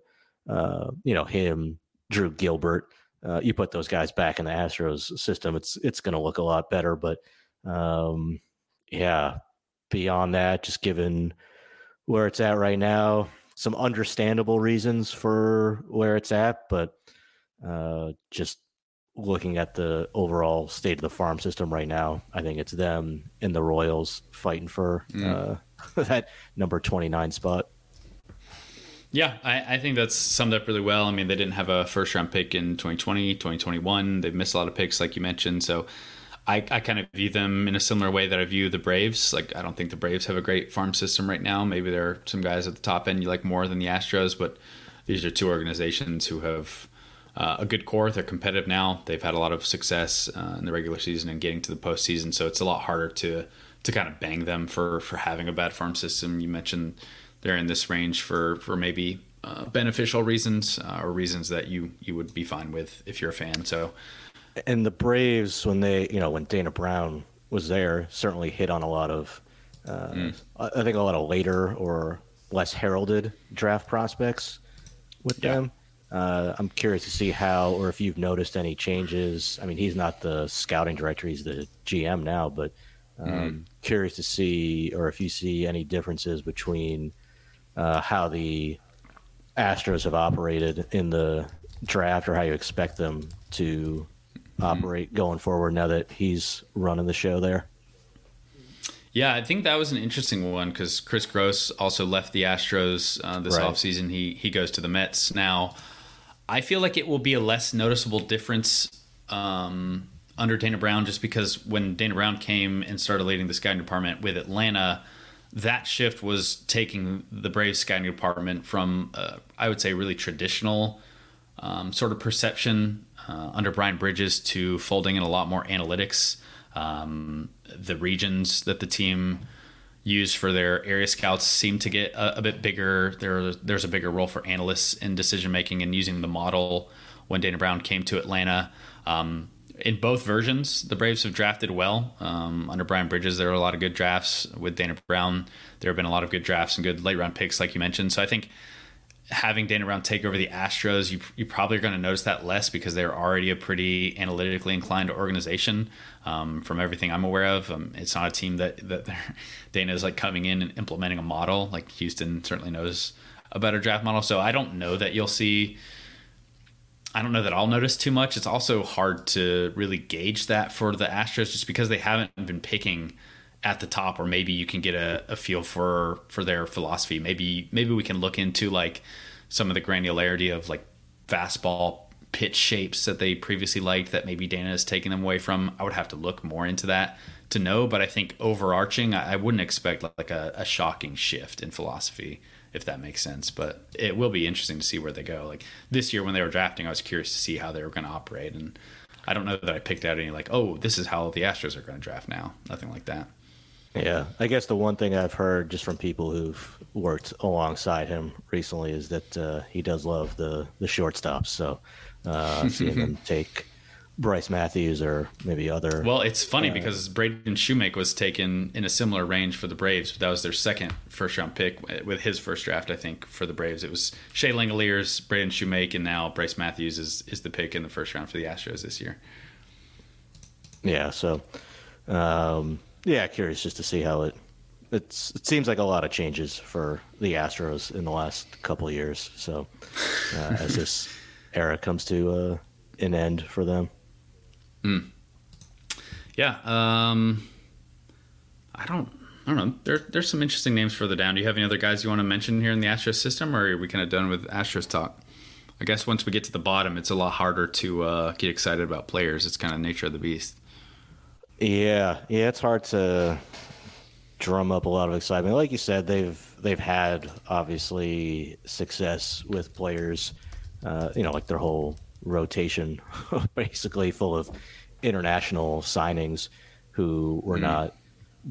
uh, you know him, Drew Gilbert. Uh, you put those guys back in the Astros system, it's it's going to look a lot better. But um, yeah, beyond that, just given where it's at right now, some understandable reasons for where it's at, but uh, just looking at the overall state of the farm system right now, I think it's them and the Royals fighting for mm. uh, that number 29 spot. Yeah, I, I, think that's summed up really well. I mean, they didn't have a first round pick in 2020, 2021. They've missed a lot of picks, like you mentioned. So I, I kind of view them in a similar way that I view the Braves. Like I don't think the Braves have a great farm system right now. Maybe there are some guys at the top end you like more than the Astros, but these are two organizations who have uh, a good core. They're competitive now. They've had a lot of success uh, in the regular season and getting to the postseason, so it's a lot harder to to kind of bang them for for having a bad farm system. You mentioned they're in this range for for maybe uh, beneficial reasons uh, or reasons that you you would be fine with if you're a fan. So and the Braves, when they, you know, when Dana Brown was there, certainly hit on a lot of, uh, mm. I think a lot of later or less heralded draft prospects with yeah. them. Uh, I'm curious to see how, or if you've noticed any changes. I mean, he's not the scouting director; he's the GM now. But um, mm. curious to see, or if you see any differences between uh, how the Astros have operated in the draft, or how you expect them to mm-hmm. operate going forward now that he's running the show there. Yeah, I think that was an interesting one because Kris Gross also left the Astros uh, this right. offseason. He he goes to the Mets now. I feel like it will be a less noticeable difference um, under Dana Brown, just because when Dana Brown came and started leading the scouting department with Atlanta, that shift was taking the Braves scouting department from, uh, I would say, really traditional um, sort of perception uh, under Brian Bridges to folding in a lot more analytics. Um, the regions that the team used for their area scouts seem to get a, a bit bigger. There, there's a bigger role for analysts in decision making and using the model when Dana Brown came to Atlanta. Um, in both versions, the Braves have drafted well. Um, under Brian Bridges, there were a lot of good drafts. With Dana Brown, there have been a lot of good drafts and good late round picks, like you mentioned. So I think having Dana Brown take over the Astros, you, you probably are going to notice that less because they're already a pretty analytically inclined organization. Um, from everything I'm aware of, um, it's not a team that that Dana is like coming in and implementing a model. Like Houston certainly knows a better draft model. So I don't know that you'll see. I don't know that I'll notice too much. It's also hard to really gauge that for the Astros just because they haven't been picking at the top or maybe you can get a, a feel for for their philosophy maybe maybe we can look into like some of the granularity of like fastball pitch shapes that they previously liked that maybe Dana has taken them away from. I would have to look more into that to know, but I think overarching, I, wouldn't expect like a, a, shocking shift in philosophy, if that makes sense. But it will be interesting to see where they go. Like this year when they were drafting, I was curious to see how they were going to operate, and I don't know that I picked out any like, oh, this is how the Astros are going to draft now. Nothing like that. Yeah, I guess the one thing I've heard just from people who've worked alongside him recently is that uh, he does love the the shortstops. So uh, seeing him take Brice Matthews or maybe other. Well, it's funny uh, because Braden Shewmake was taken in a similar range for the Braves, but that was their second first round pick with his first draft, I think, for the Braves. It was Shea Langeliers, Braden Shewmake, and now Brice Matthews is, is the pick in the first round for the Astros this year. Yeah, so um, yeah, curious just to see how it. It's it seems like a lot of changes for the Astros in the last couple of years. So uh, as this era comes to uh, an end for them. Mm. Yeah, um, I don't. I don't know. There, there's some interesting names further down. Do you have any other guys you want to mention here in the Astros system, or are we kind of done with Astros talk? I guess once we get to the bottom, it's a lot harder to uh, get excited about players. It's kind of nature of the beast. Yeah, yeah, it's hard to drum up a lot of excitement. Like you said, they've they've had obviously success with players. Uh, you know, like their whole rotation, basically full of international signings who were mm-hmm. not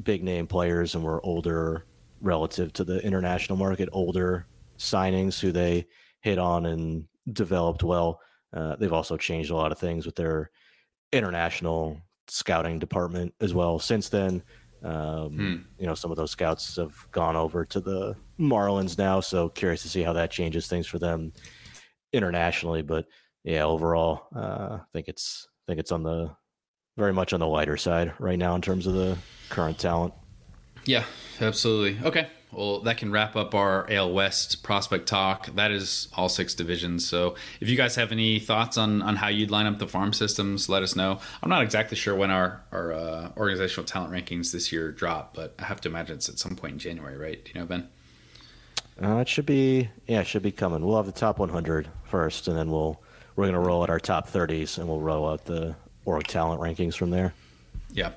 big name players and were older relative to the international market, older signings who they hit on and developed well. Uh, they've also changed a lot of things with their international scouting department as well. Since then, um, hmm. you know, some of those scouts have gone over to the Marlins now, so curious to see how that changes things for them internationally. But yeah, overall, uh, I think it's I think it's on the very much on the lighter side right now in terms of the current talent. Yeah, absolutely. Okay. Well, that can wrap up our AL West prospect talk. That is all six divisions. So, if you guys have any thoughts on, on how you'd line up the farm systems, let us know. I'm not exactly sure when our our uh, organizational talent rankings this year drop, but I have to imagine it's at some point in January, right? Do you know, Ben? Uh, it should be, yeah, it should be coming. We'll have the top 100 first, and then we'll we're gonna roll out our top 30s, and we'll roll out the org talent rankings from there. Yeah.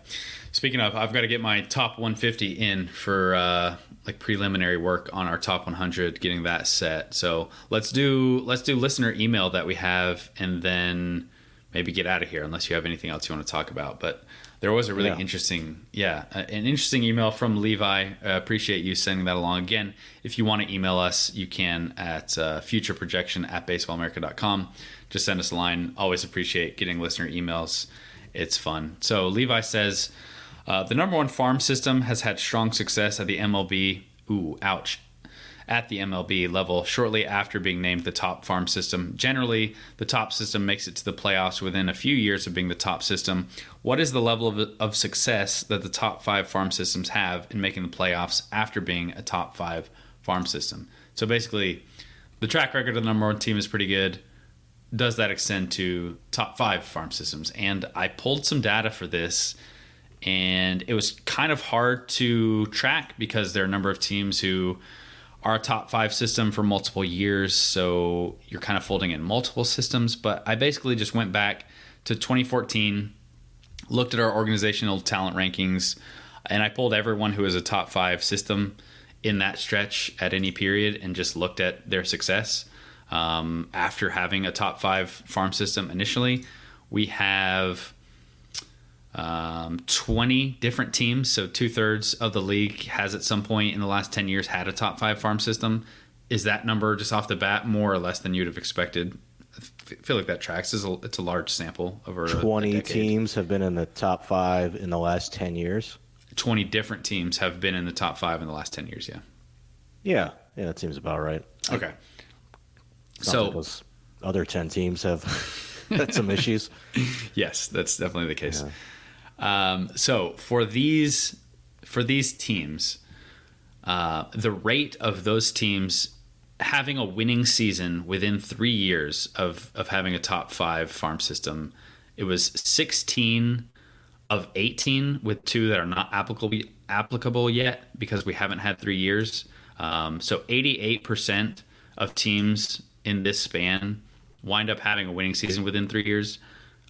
Speaking of, I've got to get my top 150 in for uh, like preliminary work on our top 100, getting that set. So let's do let's do listener email that we have, and then maybe get out of here unless you have anything else you want to talk about. But there was a really yeah. interesting, yeah, an interesting email from Levi. Uh, appreciate you sending that along. Again, if you want to email us, you can at uh, futureprojection at baseballamerica.com. Just send us a line. Always appreciate getting listener emails it's fun. So Levi says uh, the number one farm system has had strong success at the MLB. Ooh, ouch. At the MLB level, shortly after being named the top farm system. Generally, the top system makes it to the playoffs within a few years of being the top system. What is the level of, of success that the top five farm systems have in making the playoffs after being a top five farm system? So basically, the track record of the number one team is pretty good does that extend to top five farm systems? And I pulled some data for this, and it was kind of hard to track because there are a number of teams who are a top five system for multiple years. So you're kind of folding in multiple systems. But I basically just went back to 2014, looked at our organizational talent rankings, and I pulled everyone who is a top five system in that stretch at any period and just looked at their success um, after having a top five farm system initially. We have um, 20 different teams, so two thirds of the league has at some point in the last 10 years had a top five farm system. Is that number just off the bat more or less than you'd have expected I feel like that tracks. It's a, it's a large sample over a- a Twenty teams have been in the top five in the last ten years. 20 different teams have been in the top five in the last 10 years. Yeah. Yeah, yeah, that seems about right. Okay. So- those other ten teams have had some issues. Yes, that's definitely the case. Um, so for these for these teams, uh, the rate of those teams having a winning season within three years of of having a top five farm system, it was sixteen of eighteen with two that are not applicable applicable yet because we haven't had three years. Um, so eighty eight percent of teams in this span wind up having a winning season within three years.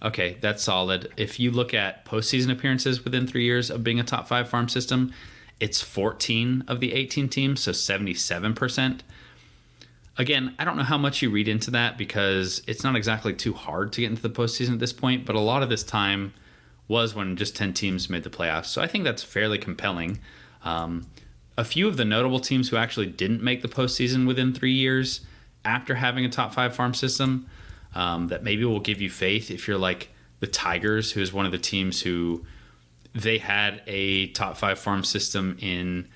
Okay, that's solid. If you look at postseason appearances within three years of being a top five farm system, it's 14 of the 18 teams, so 77%. Again, I don't know how much you read into that because it's not exactly too hard to get into the postseason at this point, but a lot of this time was when just 10 teams made the playoffs. So I think that's fairly compelling. Um, a few of the notable teams who actually didn't make the postseason within three years after having a top five farm system um, that maybe will give you faith if you're like the Tigers, who is one of the teams who they had a top five farm system in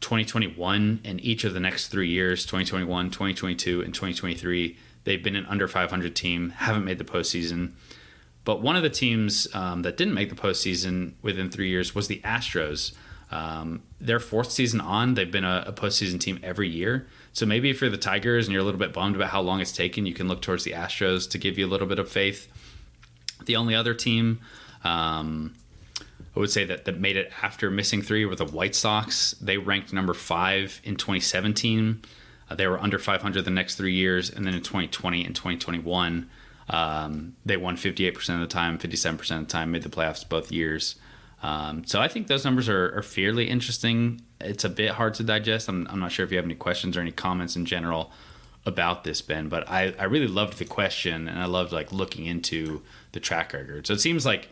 2021 and each of the next three years 2021 2022 and 2023 they've been an under 500 team haven't made the postseason. But one of the teams um, that didn't make the postseason within three years was the astros um, their fourth season on they've been a, a postseason team every year so maybe if you're the tigers and you're a little bit bummed about how long it's taken you can look towards the astros to give you a little bit of faith the only other team um, I would say that that made it after missing three were the White Sox. They ranked number five in 2017. Uh, they were under 500 the next three years, and then in 2020 and 2021, um, they won 58% of the time, 57% of the time, made the playoffs both years. Um, so I think those numbers are, are fairly interesting. It's a bit hard to digest. I'm, I'm not sure if you have any questions or any comments in general about this, Ben, but I, I really loved the question and I loved like looking into the track record. So it seems like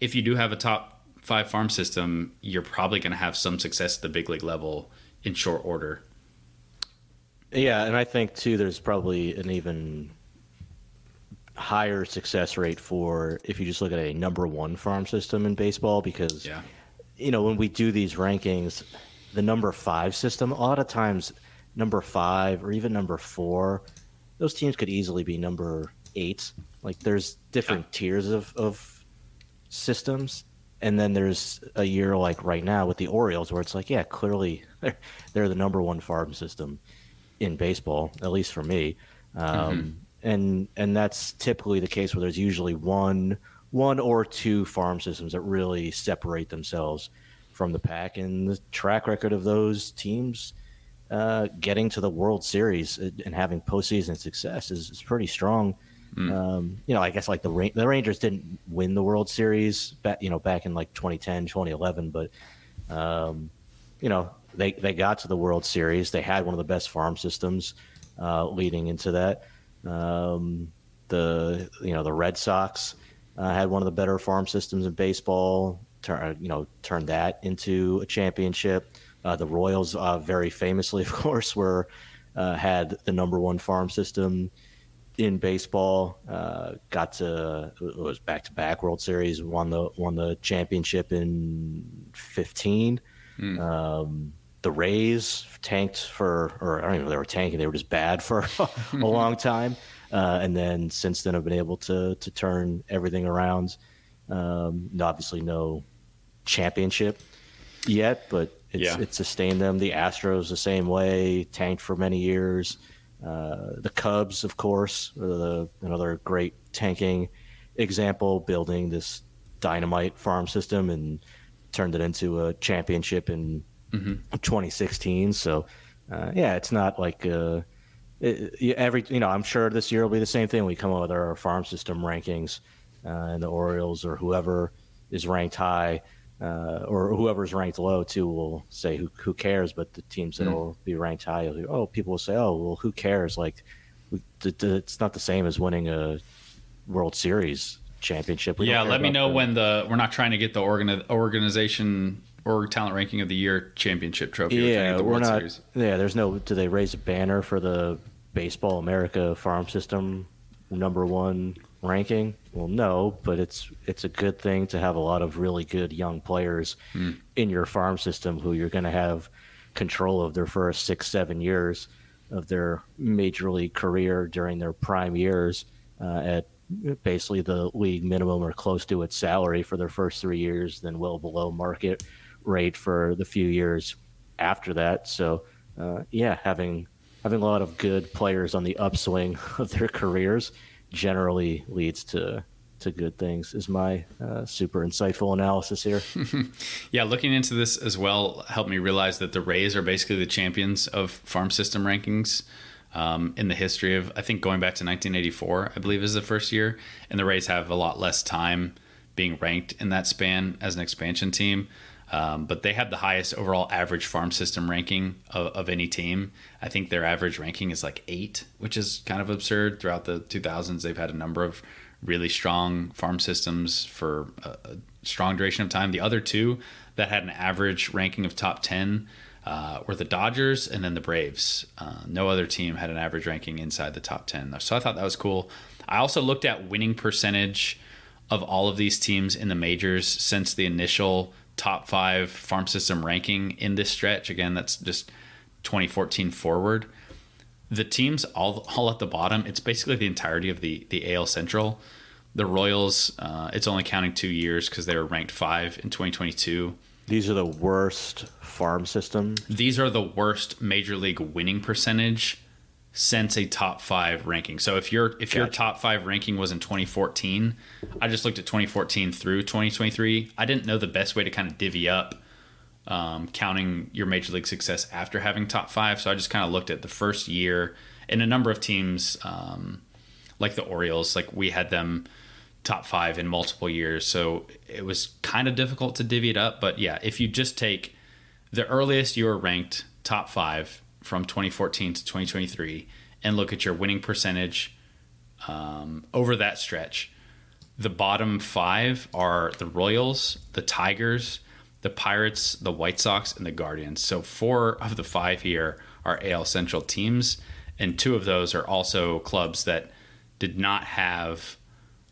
if you do have a top five farm system, you're probably going to have some success at the big league level in short order. Yeah, and I think too, there's probably an even higher success rate for if you just look at a number one farm system in baseball because Yeah. you know when we do these rankings, the number five system a lot of times number five or even number four, those teams could easily be number eight. Like there's different tiers of of systems. And then there's a year like right now with the Orioles where it's like, yeah, clearly they're, they're the number one farm system in baseball, at least for me. Um, And and that's typically the case where there's usually one one or two farm systems that really separate themselves from the pack. And the track record of those teams uh, getting to the World Series and having postseason success is, is pretty strong. Um, you know, I guess like the Ra- the Rangers didn't win the World Series back, you know, back in like 2010, 2011, but um, you know, they they got to the World Series. They had one of the best farm systems uh, leading into that. Um, the you know the Red Sox uh, had one of the better farm systems in baseball. Turn you know turned that into a championship. Uh, the Royals, uh, very famously, of course, were uh, had the number one farm system in baseball. Uh, got to it was back to back World Series. Won the won the championship in fifteen. Um, the Rays tanked for, or I don't even know if they were tanking. They were just bad for a long time, uh, and then since then have been able to to turn everything around. Um, obviously, no championship yet, but it's Yeah. it's sustained them. The Astros the same way, tanked for many years. Uh, the Cubs, of course, the, another great tanking example, building this dynamite farm system and turned it into a championship in 2016. So, uh, yeah, it's not like uh, it, every you know. I'm sure this year will be the same thing. We come up with our farm system rankings, uh, and the Orioles or whoever is ranked high. Uh, or whoever's ranked low too will say who who cares, but the teams that will be ranked high, will, oh, people will say, oh, well, who cares? Like, we, th- th- it's not the same as winning a World Series championship. We yeah, let me know when the we're not trying to get the organi- organization or talent ranking of the year championship trophy. Yeah, the we're World not. Series. Yeah, there's no. Do they raise a banner for the Baseball America farm system number one ranking? Well, no, but it's it's a good thing to have a lot of really good young players mm. in your farm system who you're going to have control of their first six, seven years of their major league career during their prime years uh, at basically the league minimum or close to its salary for their first three years, then well below market rate for the few years after that. So, uh, yeah, having having a lot of good players on the upswing of their careers generally leads to to good things is my uh, super insightful analysis here. Yeah looking into this as well helped me realize that the rays are basically the champions of farm system rankings um, in the history of i think going back to 1984 i believe is the first year. And the rays have a lot less time being ranked in that span as an expansion team um, but they have the highest overall average farm system ranking of, of, any team. I think their average ranking is like eight, which is kind of absurd. Throughout the 2000s, they've had a number of really strong farm systems for a, a strong duration of time. The other two that had an average ranking of top 10 uh, were the Dodgers and then the Braves. Uh, no other team had an average ranking inside the top 10. So I thought that was cool. I also looked at winning percentage of all of these teams in the majors since the initial top five farm system ranking in this stretch. Again, that's just 2014 forward. The teams all all at the bottom. It's basically the entirety of the the AL Central. The Royals, uh, it's only counting two years because they were ranked five in 2022. These are the worst farm system. These are the worst major league winning percentage since a top five ranking. So if your if gotcha. your top five ranking was in 2014, I just looked at 2014 through 2023. I didn't know the best way to kind of divvy up um, counting your major league success after having top five. So I just kind of looked at the first year and a number of teams, um, like the Orioles, like we had them top five in multiple years. So it was kind of difficult to divvy it up. But yeah, if you just take the earliest you were ranked top five from 2014 to 2023 and look at your winning percentage um, over that stretch, the bottom five are the Royals, the Tigers, the Pirates, the White Sox, and the Guardians. So four of the five here are AL Central teams, and two of those are also clubs that did not have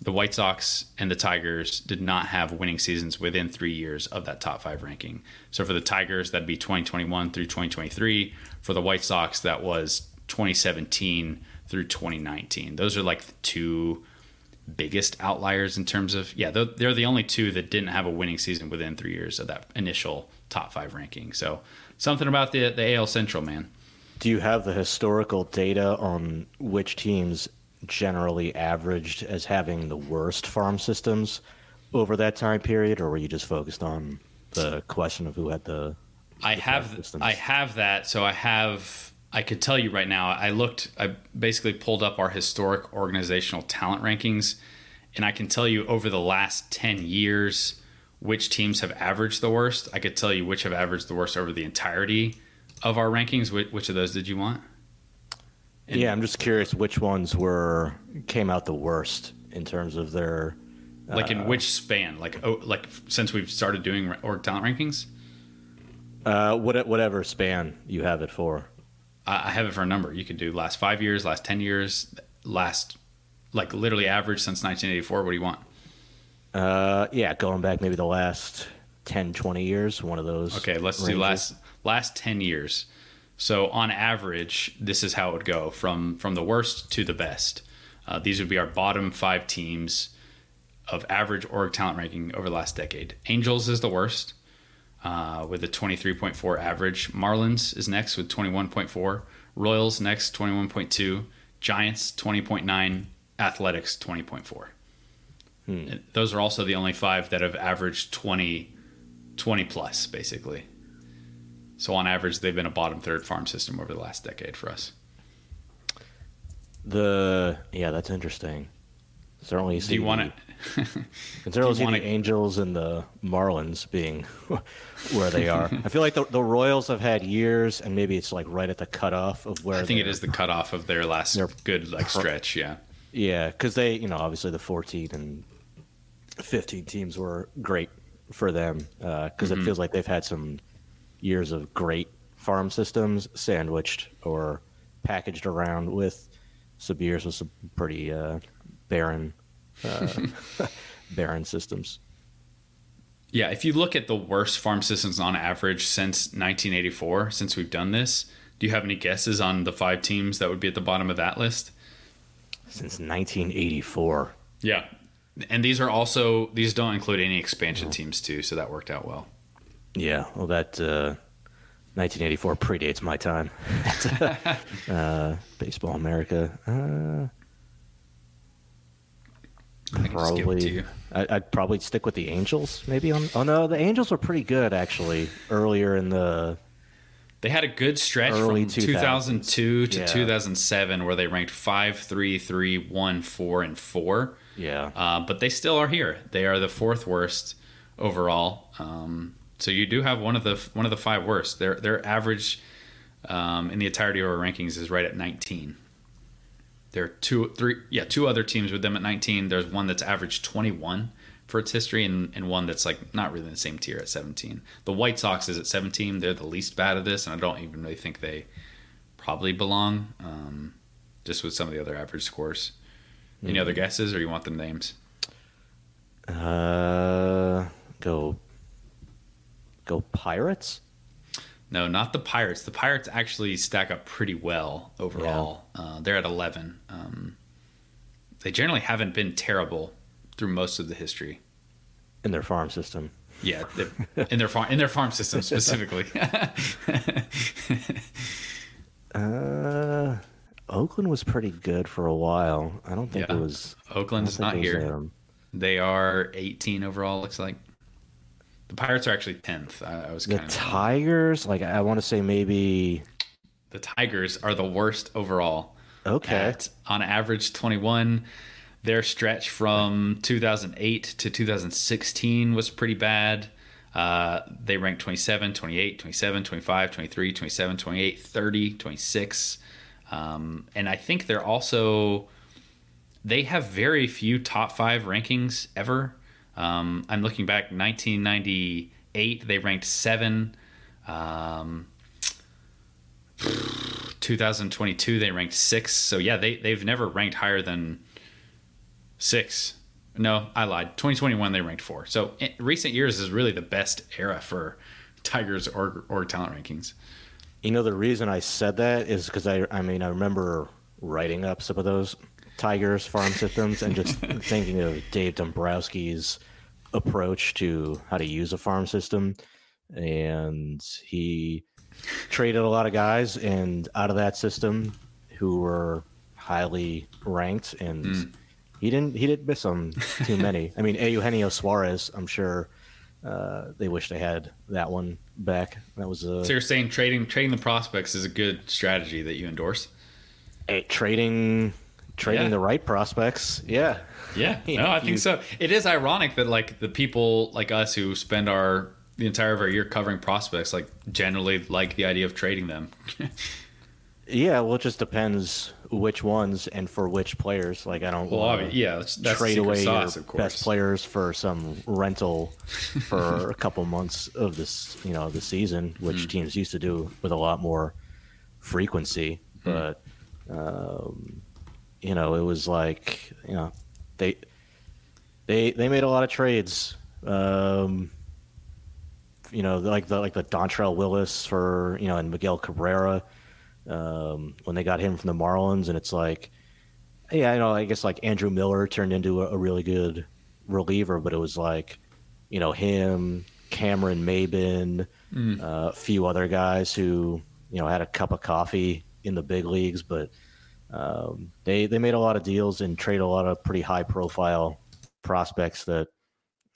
the White Sox and the Tigers did not have winning seasons within three years of that top five ranking. So for the Tigers, that'd be 2021 through 2023. For the White Sox, that was 2017 through 2019. Those are like the two biggest outliers in terms of, yeah, they're, they're the only two that didn't have a winning season within three years of that initial top five ranking. So something about the, the AL Central, man. Do you have the historical data on which teams generally averaged as having the worst farm systems over that time period, or were you just focused on the question of who had the? I have I have that, so I have I could tell you right now. I looked. I basically pulled up our historic organizational talent rankings, and I can tell you over the last ten years which teams have averaged the worst. I could tell you which have averaged the worst over the entirety of our rankings. Which, which of those did you want? And yeah, I'm just curious which ones were came out the worst in terms of their like in uh, which span like oh like since we've started doing org talent rankings uh what, whatever span you have it for i have it for a number you could do last five years last 10 years last like literally average since 1984 what do you want uh yeah going back maybe the last 10 20 years one of those okay let's ranges. do last last 10 years so on average, this is how it would go from from the worst to the best. Uh, these would be our bottom five teams of average org talent ranking over the last decade. Angels is the worst uh, with a 23.4 average. Marlins is next with 21.4. Royals next 21.2. Giants 20.9. Athletics 20.4. Hmm. Those are also the only five that have averaged 20, 20 plus, basically. So on average, they've been a bottom third farm system over the last decade for us. The yeah, that's interesting. Certainly, do you want it? see the Angels and the Marlins being where they are. I feel like the, the Royals have had years, and maybe it's like right at the cutoff of where. I think it is the cutoff of their last good like stretch. Yeah. Yeah, because they, you know, obviously the 14 and 15 teams were great for them because uh, mm-hmm. it feels like they've had some years of great farm systems sandwiched or packaged around with Sabir's was some pretty uh, barren, uh, barren systems. Yeah, if you look at the worst farm systems on average since 1984, since we've done this, do you have any guesses on the five teams that would be at the bottom of that list? Since 1984. Yeah. And these are also these don't include any expansion teams too, so that worked out well. Yeah, well that uh, 1984 predates my time. uh, Baseball America. Uh, probably. I, would probably stick with the Angels. Maybe on. Oh no, the Angels were pretty good actually earlier in the. They had a good stretch from 2002 to yeah. 2007 where they ranked 5, 3, 3, 1, 4, and 4. Yeah. Uh, but they still are here. They are the fourth worst overall. Um, so you do have one of the one of the five worst. Their their average um, in the entirety of our rankings is right at 19. There are two, three, yeah, two other teams with them at 19. There's one that's averaged 21 for its history, and, and one that's like not really in the same tier at 17. The White Sox is at 17. They're the least bad of this, and I don't even really think they probably belong, um, just with some of the other average scores. Any mm. other guesses, or you want the names? Uh, go, go Pirates. No, not the Pirates. The Pirates actually stack up pretty well overall. Yeah. Uh, they're at 11. Um, they generally haven't been terrible through most of the history in their farm system. Yeah, in their farm in their farm system specifically. uh, Oakland was pretty good for a while. I don't think yeah. it was. Oakland is not here. Um, they are 18 overall. Looks like. The Pirates are actually tenth. I, I, was the Tigers. Like I want to say maybe the Tigers are the worst overall. Okay. At, on average, twenty one. Their stretch from 2008 to 2016 was pretty bad. Uh, they ranked 27, 28, 27, 25, 23, 27, 28, 30, 26. Um, and I think they're also, they have very few top five rankings ever. Um, I'm looking back 1998, they ranked seven. Um, 2022, they ranked six. So yeah, they they've never ranked higher than six. No, I lied. 2021, they ranked four. So recent years is really the best era for Tigers or or talent rankings. You know the reason I said that is because I I mean I remember writing up some of those Tigers farm systems and just thinking of Dave Dombrowski's approach to how to use a farm system. And he traded a lot of guys and out of that system who were highly ranked and mm. he didn't he didn't miss them too many. I mean Eugenio Suarez, I'm sure uh, they wish they had that one back. That was a So you're saying trading trading the prospects is a good strategy that you endorse? A, trading trading yeah. the right prospects. Yeah. Yeah. no, I think so. It is ironic that like the people like us who spend our the entire of our year covering prospects like generally like the idea of trading them. yeah, well, it just depends which ones and for which players. Like I don't well, yeah, that's, that's trade away sauce, your best players for some rental for a couple months of this, you know, the season, which mm. teams used to do with a lot more frequency. Mm. But um, you know, it was like you know they they they made a lot of trades. Um, you know, like the like the Dontrelle Willis for you know and Miguel Cabrera um, when they got him from the Marlins, and it's like, yeah, you know, I guess like Andrew Miller turned into a, a really good reliever, but it was like, you know, him, Cameron Maybin, mm. uh, a few other guys who you know had a cup of coffee in the big leagues, but um, they they made a lot of deals and trade a lot of pretty high profile prospects that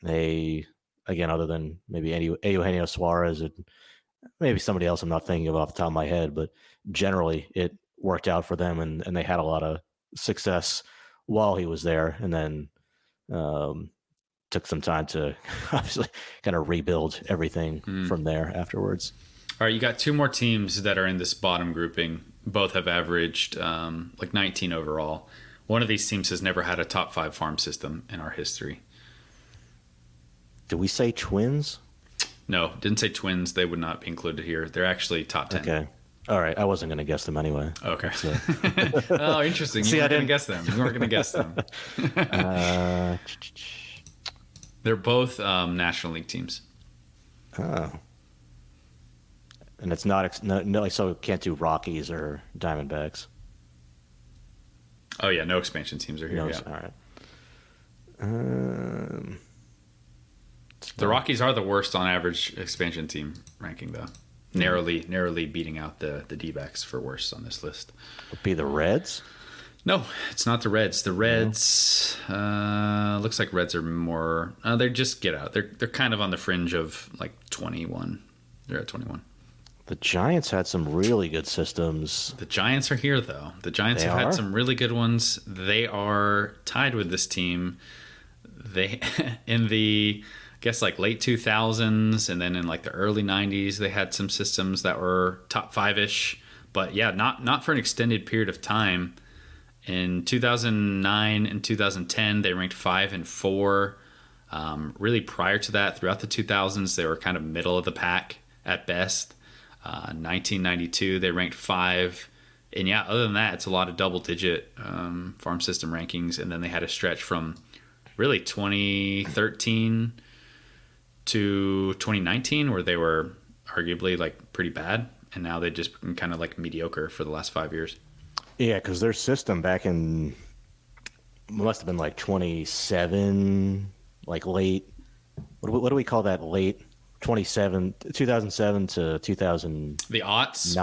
they again other than maybe any Eugenio Suarez and maybe somebody else I'm not thinking of off the top of my head, but generally it worked out for them and, and they had a lot of success while he was there and then um, took some time to obviously kind of rebuild everything mm. from there afterwards. All right, you got two more teams that are in this bottom grouping both have averaged um, like 19 overall. One of these teams has never had a top five farm system in our history. Did we say twins? No, didn't say twins. They would not be included here. They're actually top 10. Okay. All right, I wasn't going to guess them anyway. Okay. So. oh, interesting. You See, I weren't going to didn't- guess them. You weren't going to guess them. Uh, They're both um, National League teams. oh. And it's not ex- no, no so can't do Rockies or Diamondbacks. Oh yeah, no expansion teams are here. No, yeah. all right. Um, The Rockies are the worst on average expansion team ranking, though. Narrowly, narrowly beating out the the D-backs for worst on this list. would be the Reds. No, it's not the Reds. The Reds uh, looks like Reds are more. Uh, they're just get out. They're they're kind of on the fringe of like twenty one. They're at twenty one. The Giants had some really good systems. The Giants are here though. The Giants They have are? had some really good ones. They are tied with this team. They in the I guess like late 2000s and then in like the early 90s they had some systems that were top 5ish, but yeah, not not for an extended period of time. In 2009 and 2010 they ranked 5 and 4. Um, really prior to that throughout the 2000s they were kind of middle of the pack at best. Uh, 1992, they ranked five. And yeah, other than that, it's a lot of double digit um, farm system rankings. And then they had a stretch from really 2013 to 2019 where they were arguably like pretty bad. And now they just kind of like mediocre for the last five years. Yeah, because their system back in must have been like 27, like late. What what do we call that? Late 27, 2007 to 2009. The aughts.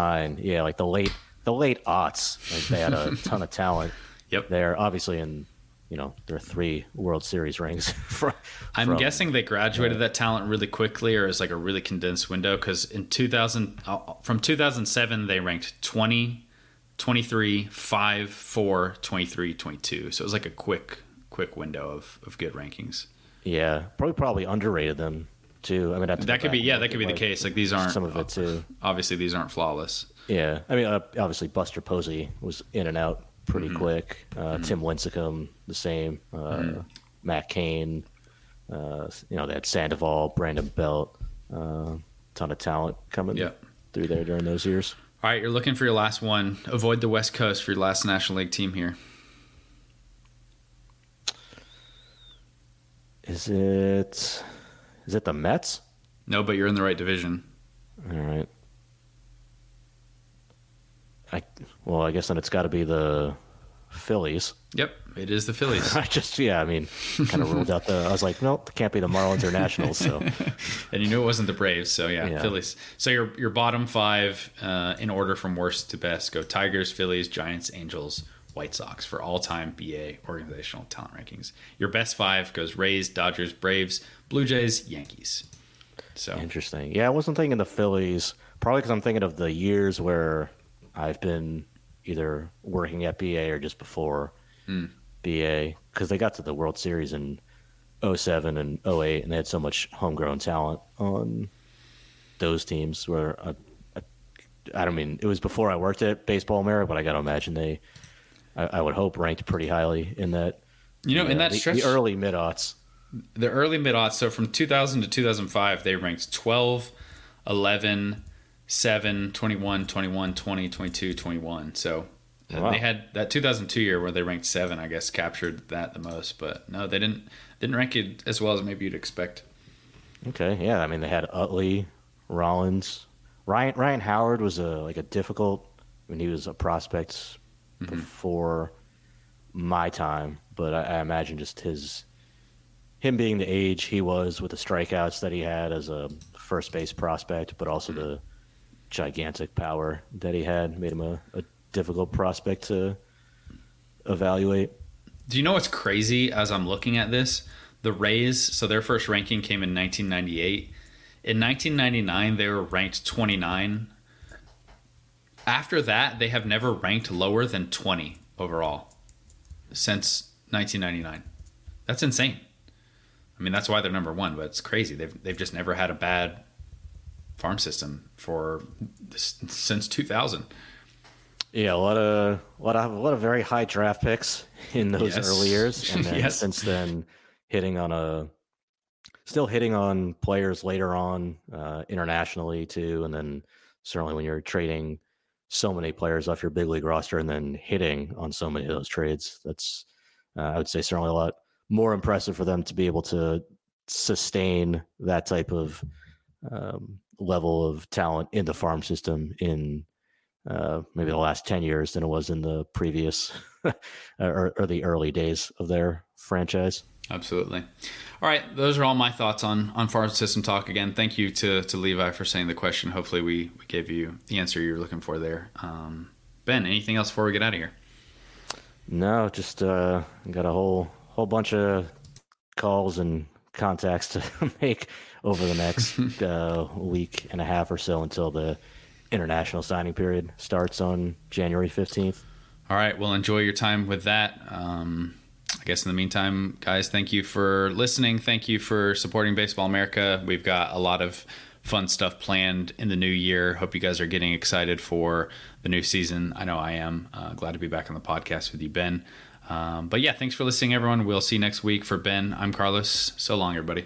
Yeah, like the late the late aughts. Like they had a ton of talent. Yep. They're obviously in, you know, there are three World Series rings. From, I'm from- guessing they graduated that talent really quickly, or as like a really condensed window. Because in 2000, uh, from 2007, they ranked 20, 23, 5, 4, 23, 22. So it was like a quick, quick window of, of good rankings. Yeah, probably probably underrated them too. I mean, That could be, yeah, that could be the case. Like these aren't Some of it too. Obviously, these aren't flawless. Yeah, I mean, uh, obviously Buster Posey was in and out pretty Mm-hmm. quick. Uh, Tim Lincecum, the same. Uh, Mm-hmm. Matt Cain, uh, you know, they had Sandoval, Brandon Belt, uh, ton of talent coming Yeah. through there during those years. All right, you're looking for your last one. Avoid the West Coast for your last National League team here. Is it? Is it the Mets? No, but you're in the right division. All right. I well, I guess then it's got to be the Phillies. Yep, it is the Phillies. I just yeah, I mean, kind of ruled out the. I was like, nope, it can't be the Marlins or Nationals. So and you knew it wasn't the Braves, so yeah, Yeah. Phillies. So your your bottom five uh, in order from worst to best go Tigers, Phillies, Giants, Angels, White Sox for all time BA organizational talent rankings. Your best five goes Rays, Dodgers, Braves, Blue Jays, Yankees. So Interesting. Yeah, I wasn't thinking the Phillies, probably because I'm thinking of the years where I've been either working at BA or just before hmm. BA, because they got to the World Series in 07 and 08, and they had so much homegrown talent on those teams. Where I, I, I don't mean it was before I worked at Baseball America, but I got to imagine they, I, I would hope, ranked pretty highly in that. you know, in uh, that the, stretch, the early mid aughts. the early mid aughts, so from 2000 to 2005, they ranked 12, 11, 7, 21, 21, 20, 22, 21. So uh, Wow. they had that 2002 year where they ranked 7, I guess, captured that the most. But no, they didn't didn't rank it as well as maybe you'd expect. Okay, yeah. I mean, they had Utley, Rollins, Ryan. Ryan Howard was a like a difficult. I mean, he was a prospect Mm-hmm. before my time, but I, I imagine just his him being the age he was with the strikeouts that he had as a first base prospect, but also mm-hmm. the gigantic power that he had made him a, a difficult prospect to evaluate. Do you know what's crazy as I'm looking at this? The Rays, so their first ranking came in 1998. In 1999, they were ranked 29. After that, they have never ranked lower than 20 overall since 1999. That's insane. I mean, that's why they're number one, but it's crazy. They've, they've just never had a bad farm system for since 2000. Yeah, a lot of a lot of a lot of very high draft picks in those Yes. early years, and then Yes. since then, hitting on a still hitting on players later on uh, internationally too, and then certainly when you're trading so many players off your big league roster and then hitting on so many of those trades. That's uh, I would say certainly a lot more impressive for them to be able to sustain that type of um, level of talent in the farm system in uh, maybe the last 10 years than it was in the previous or, or, the early days of their franchise. Absolutely. All right, those are all my thoughts on on farm system talk. Again, thank you to to Levi for saying the question. Hopefully, we, we gave you the answer you're looking for there. Um, ben, anything else before we get out of here? No, just uh, got a whole whole bunch of calls and contacts to make over the next uh, week and a half or so until the international signing period starts on January 15th. All right. Well, enjoy your time with that. Um, I guess in the meantime, guys, thank you for listening. Thank you for supporting Baseball America. We've got a lot of fun stuff planned in the new year. Hope you guys are getting excited for the new season. I know I am. Uh, glad to be back on the podcast with you, Ben. Um, but yeah, thanks for listening, everyone. We'll see you next week. For Ben, I'm Carlos. So long, everybody.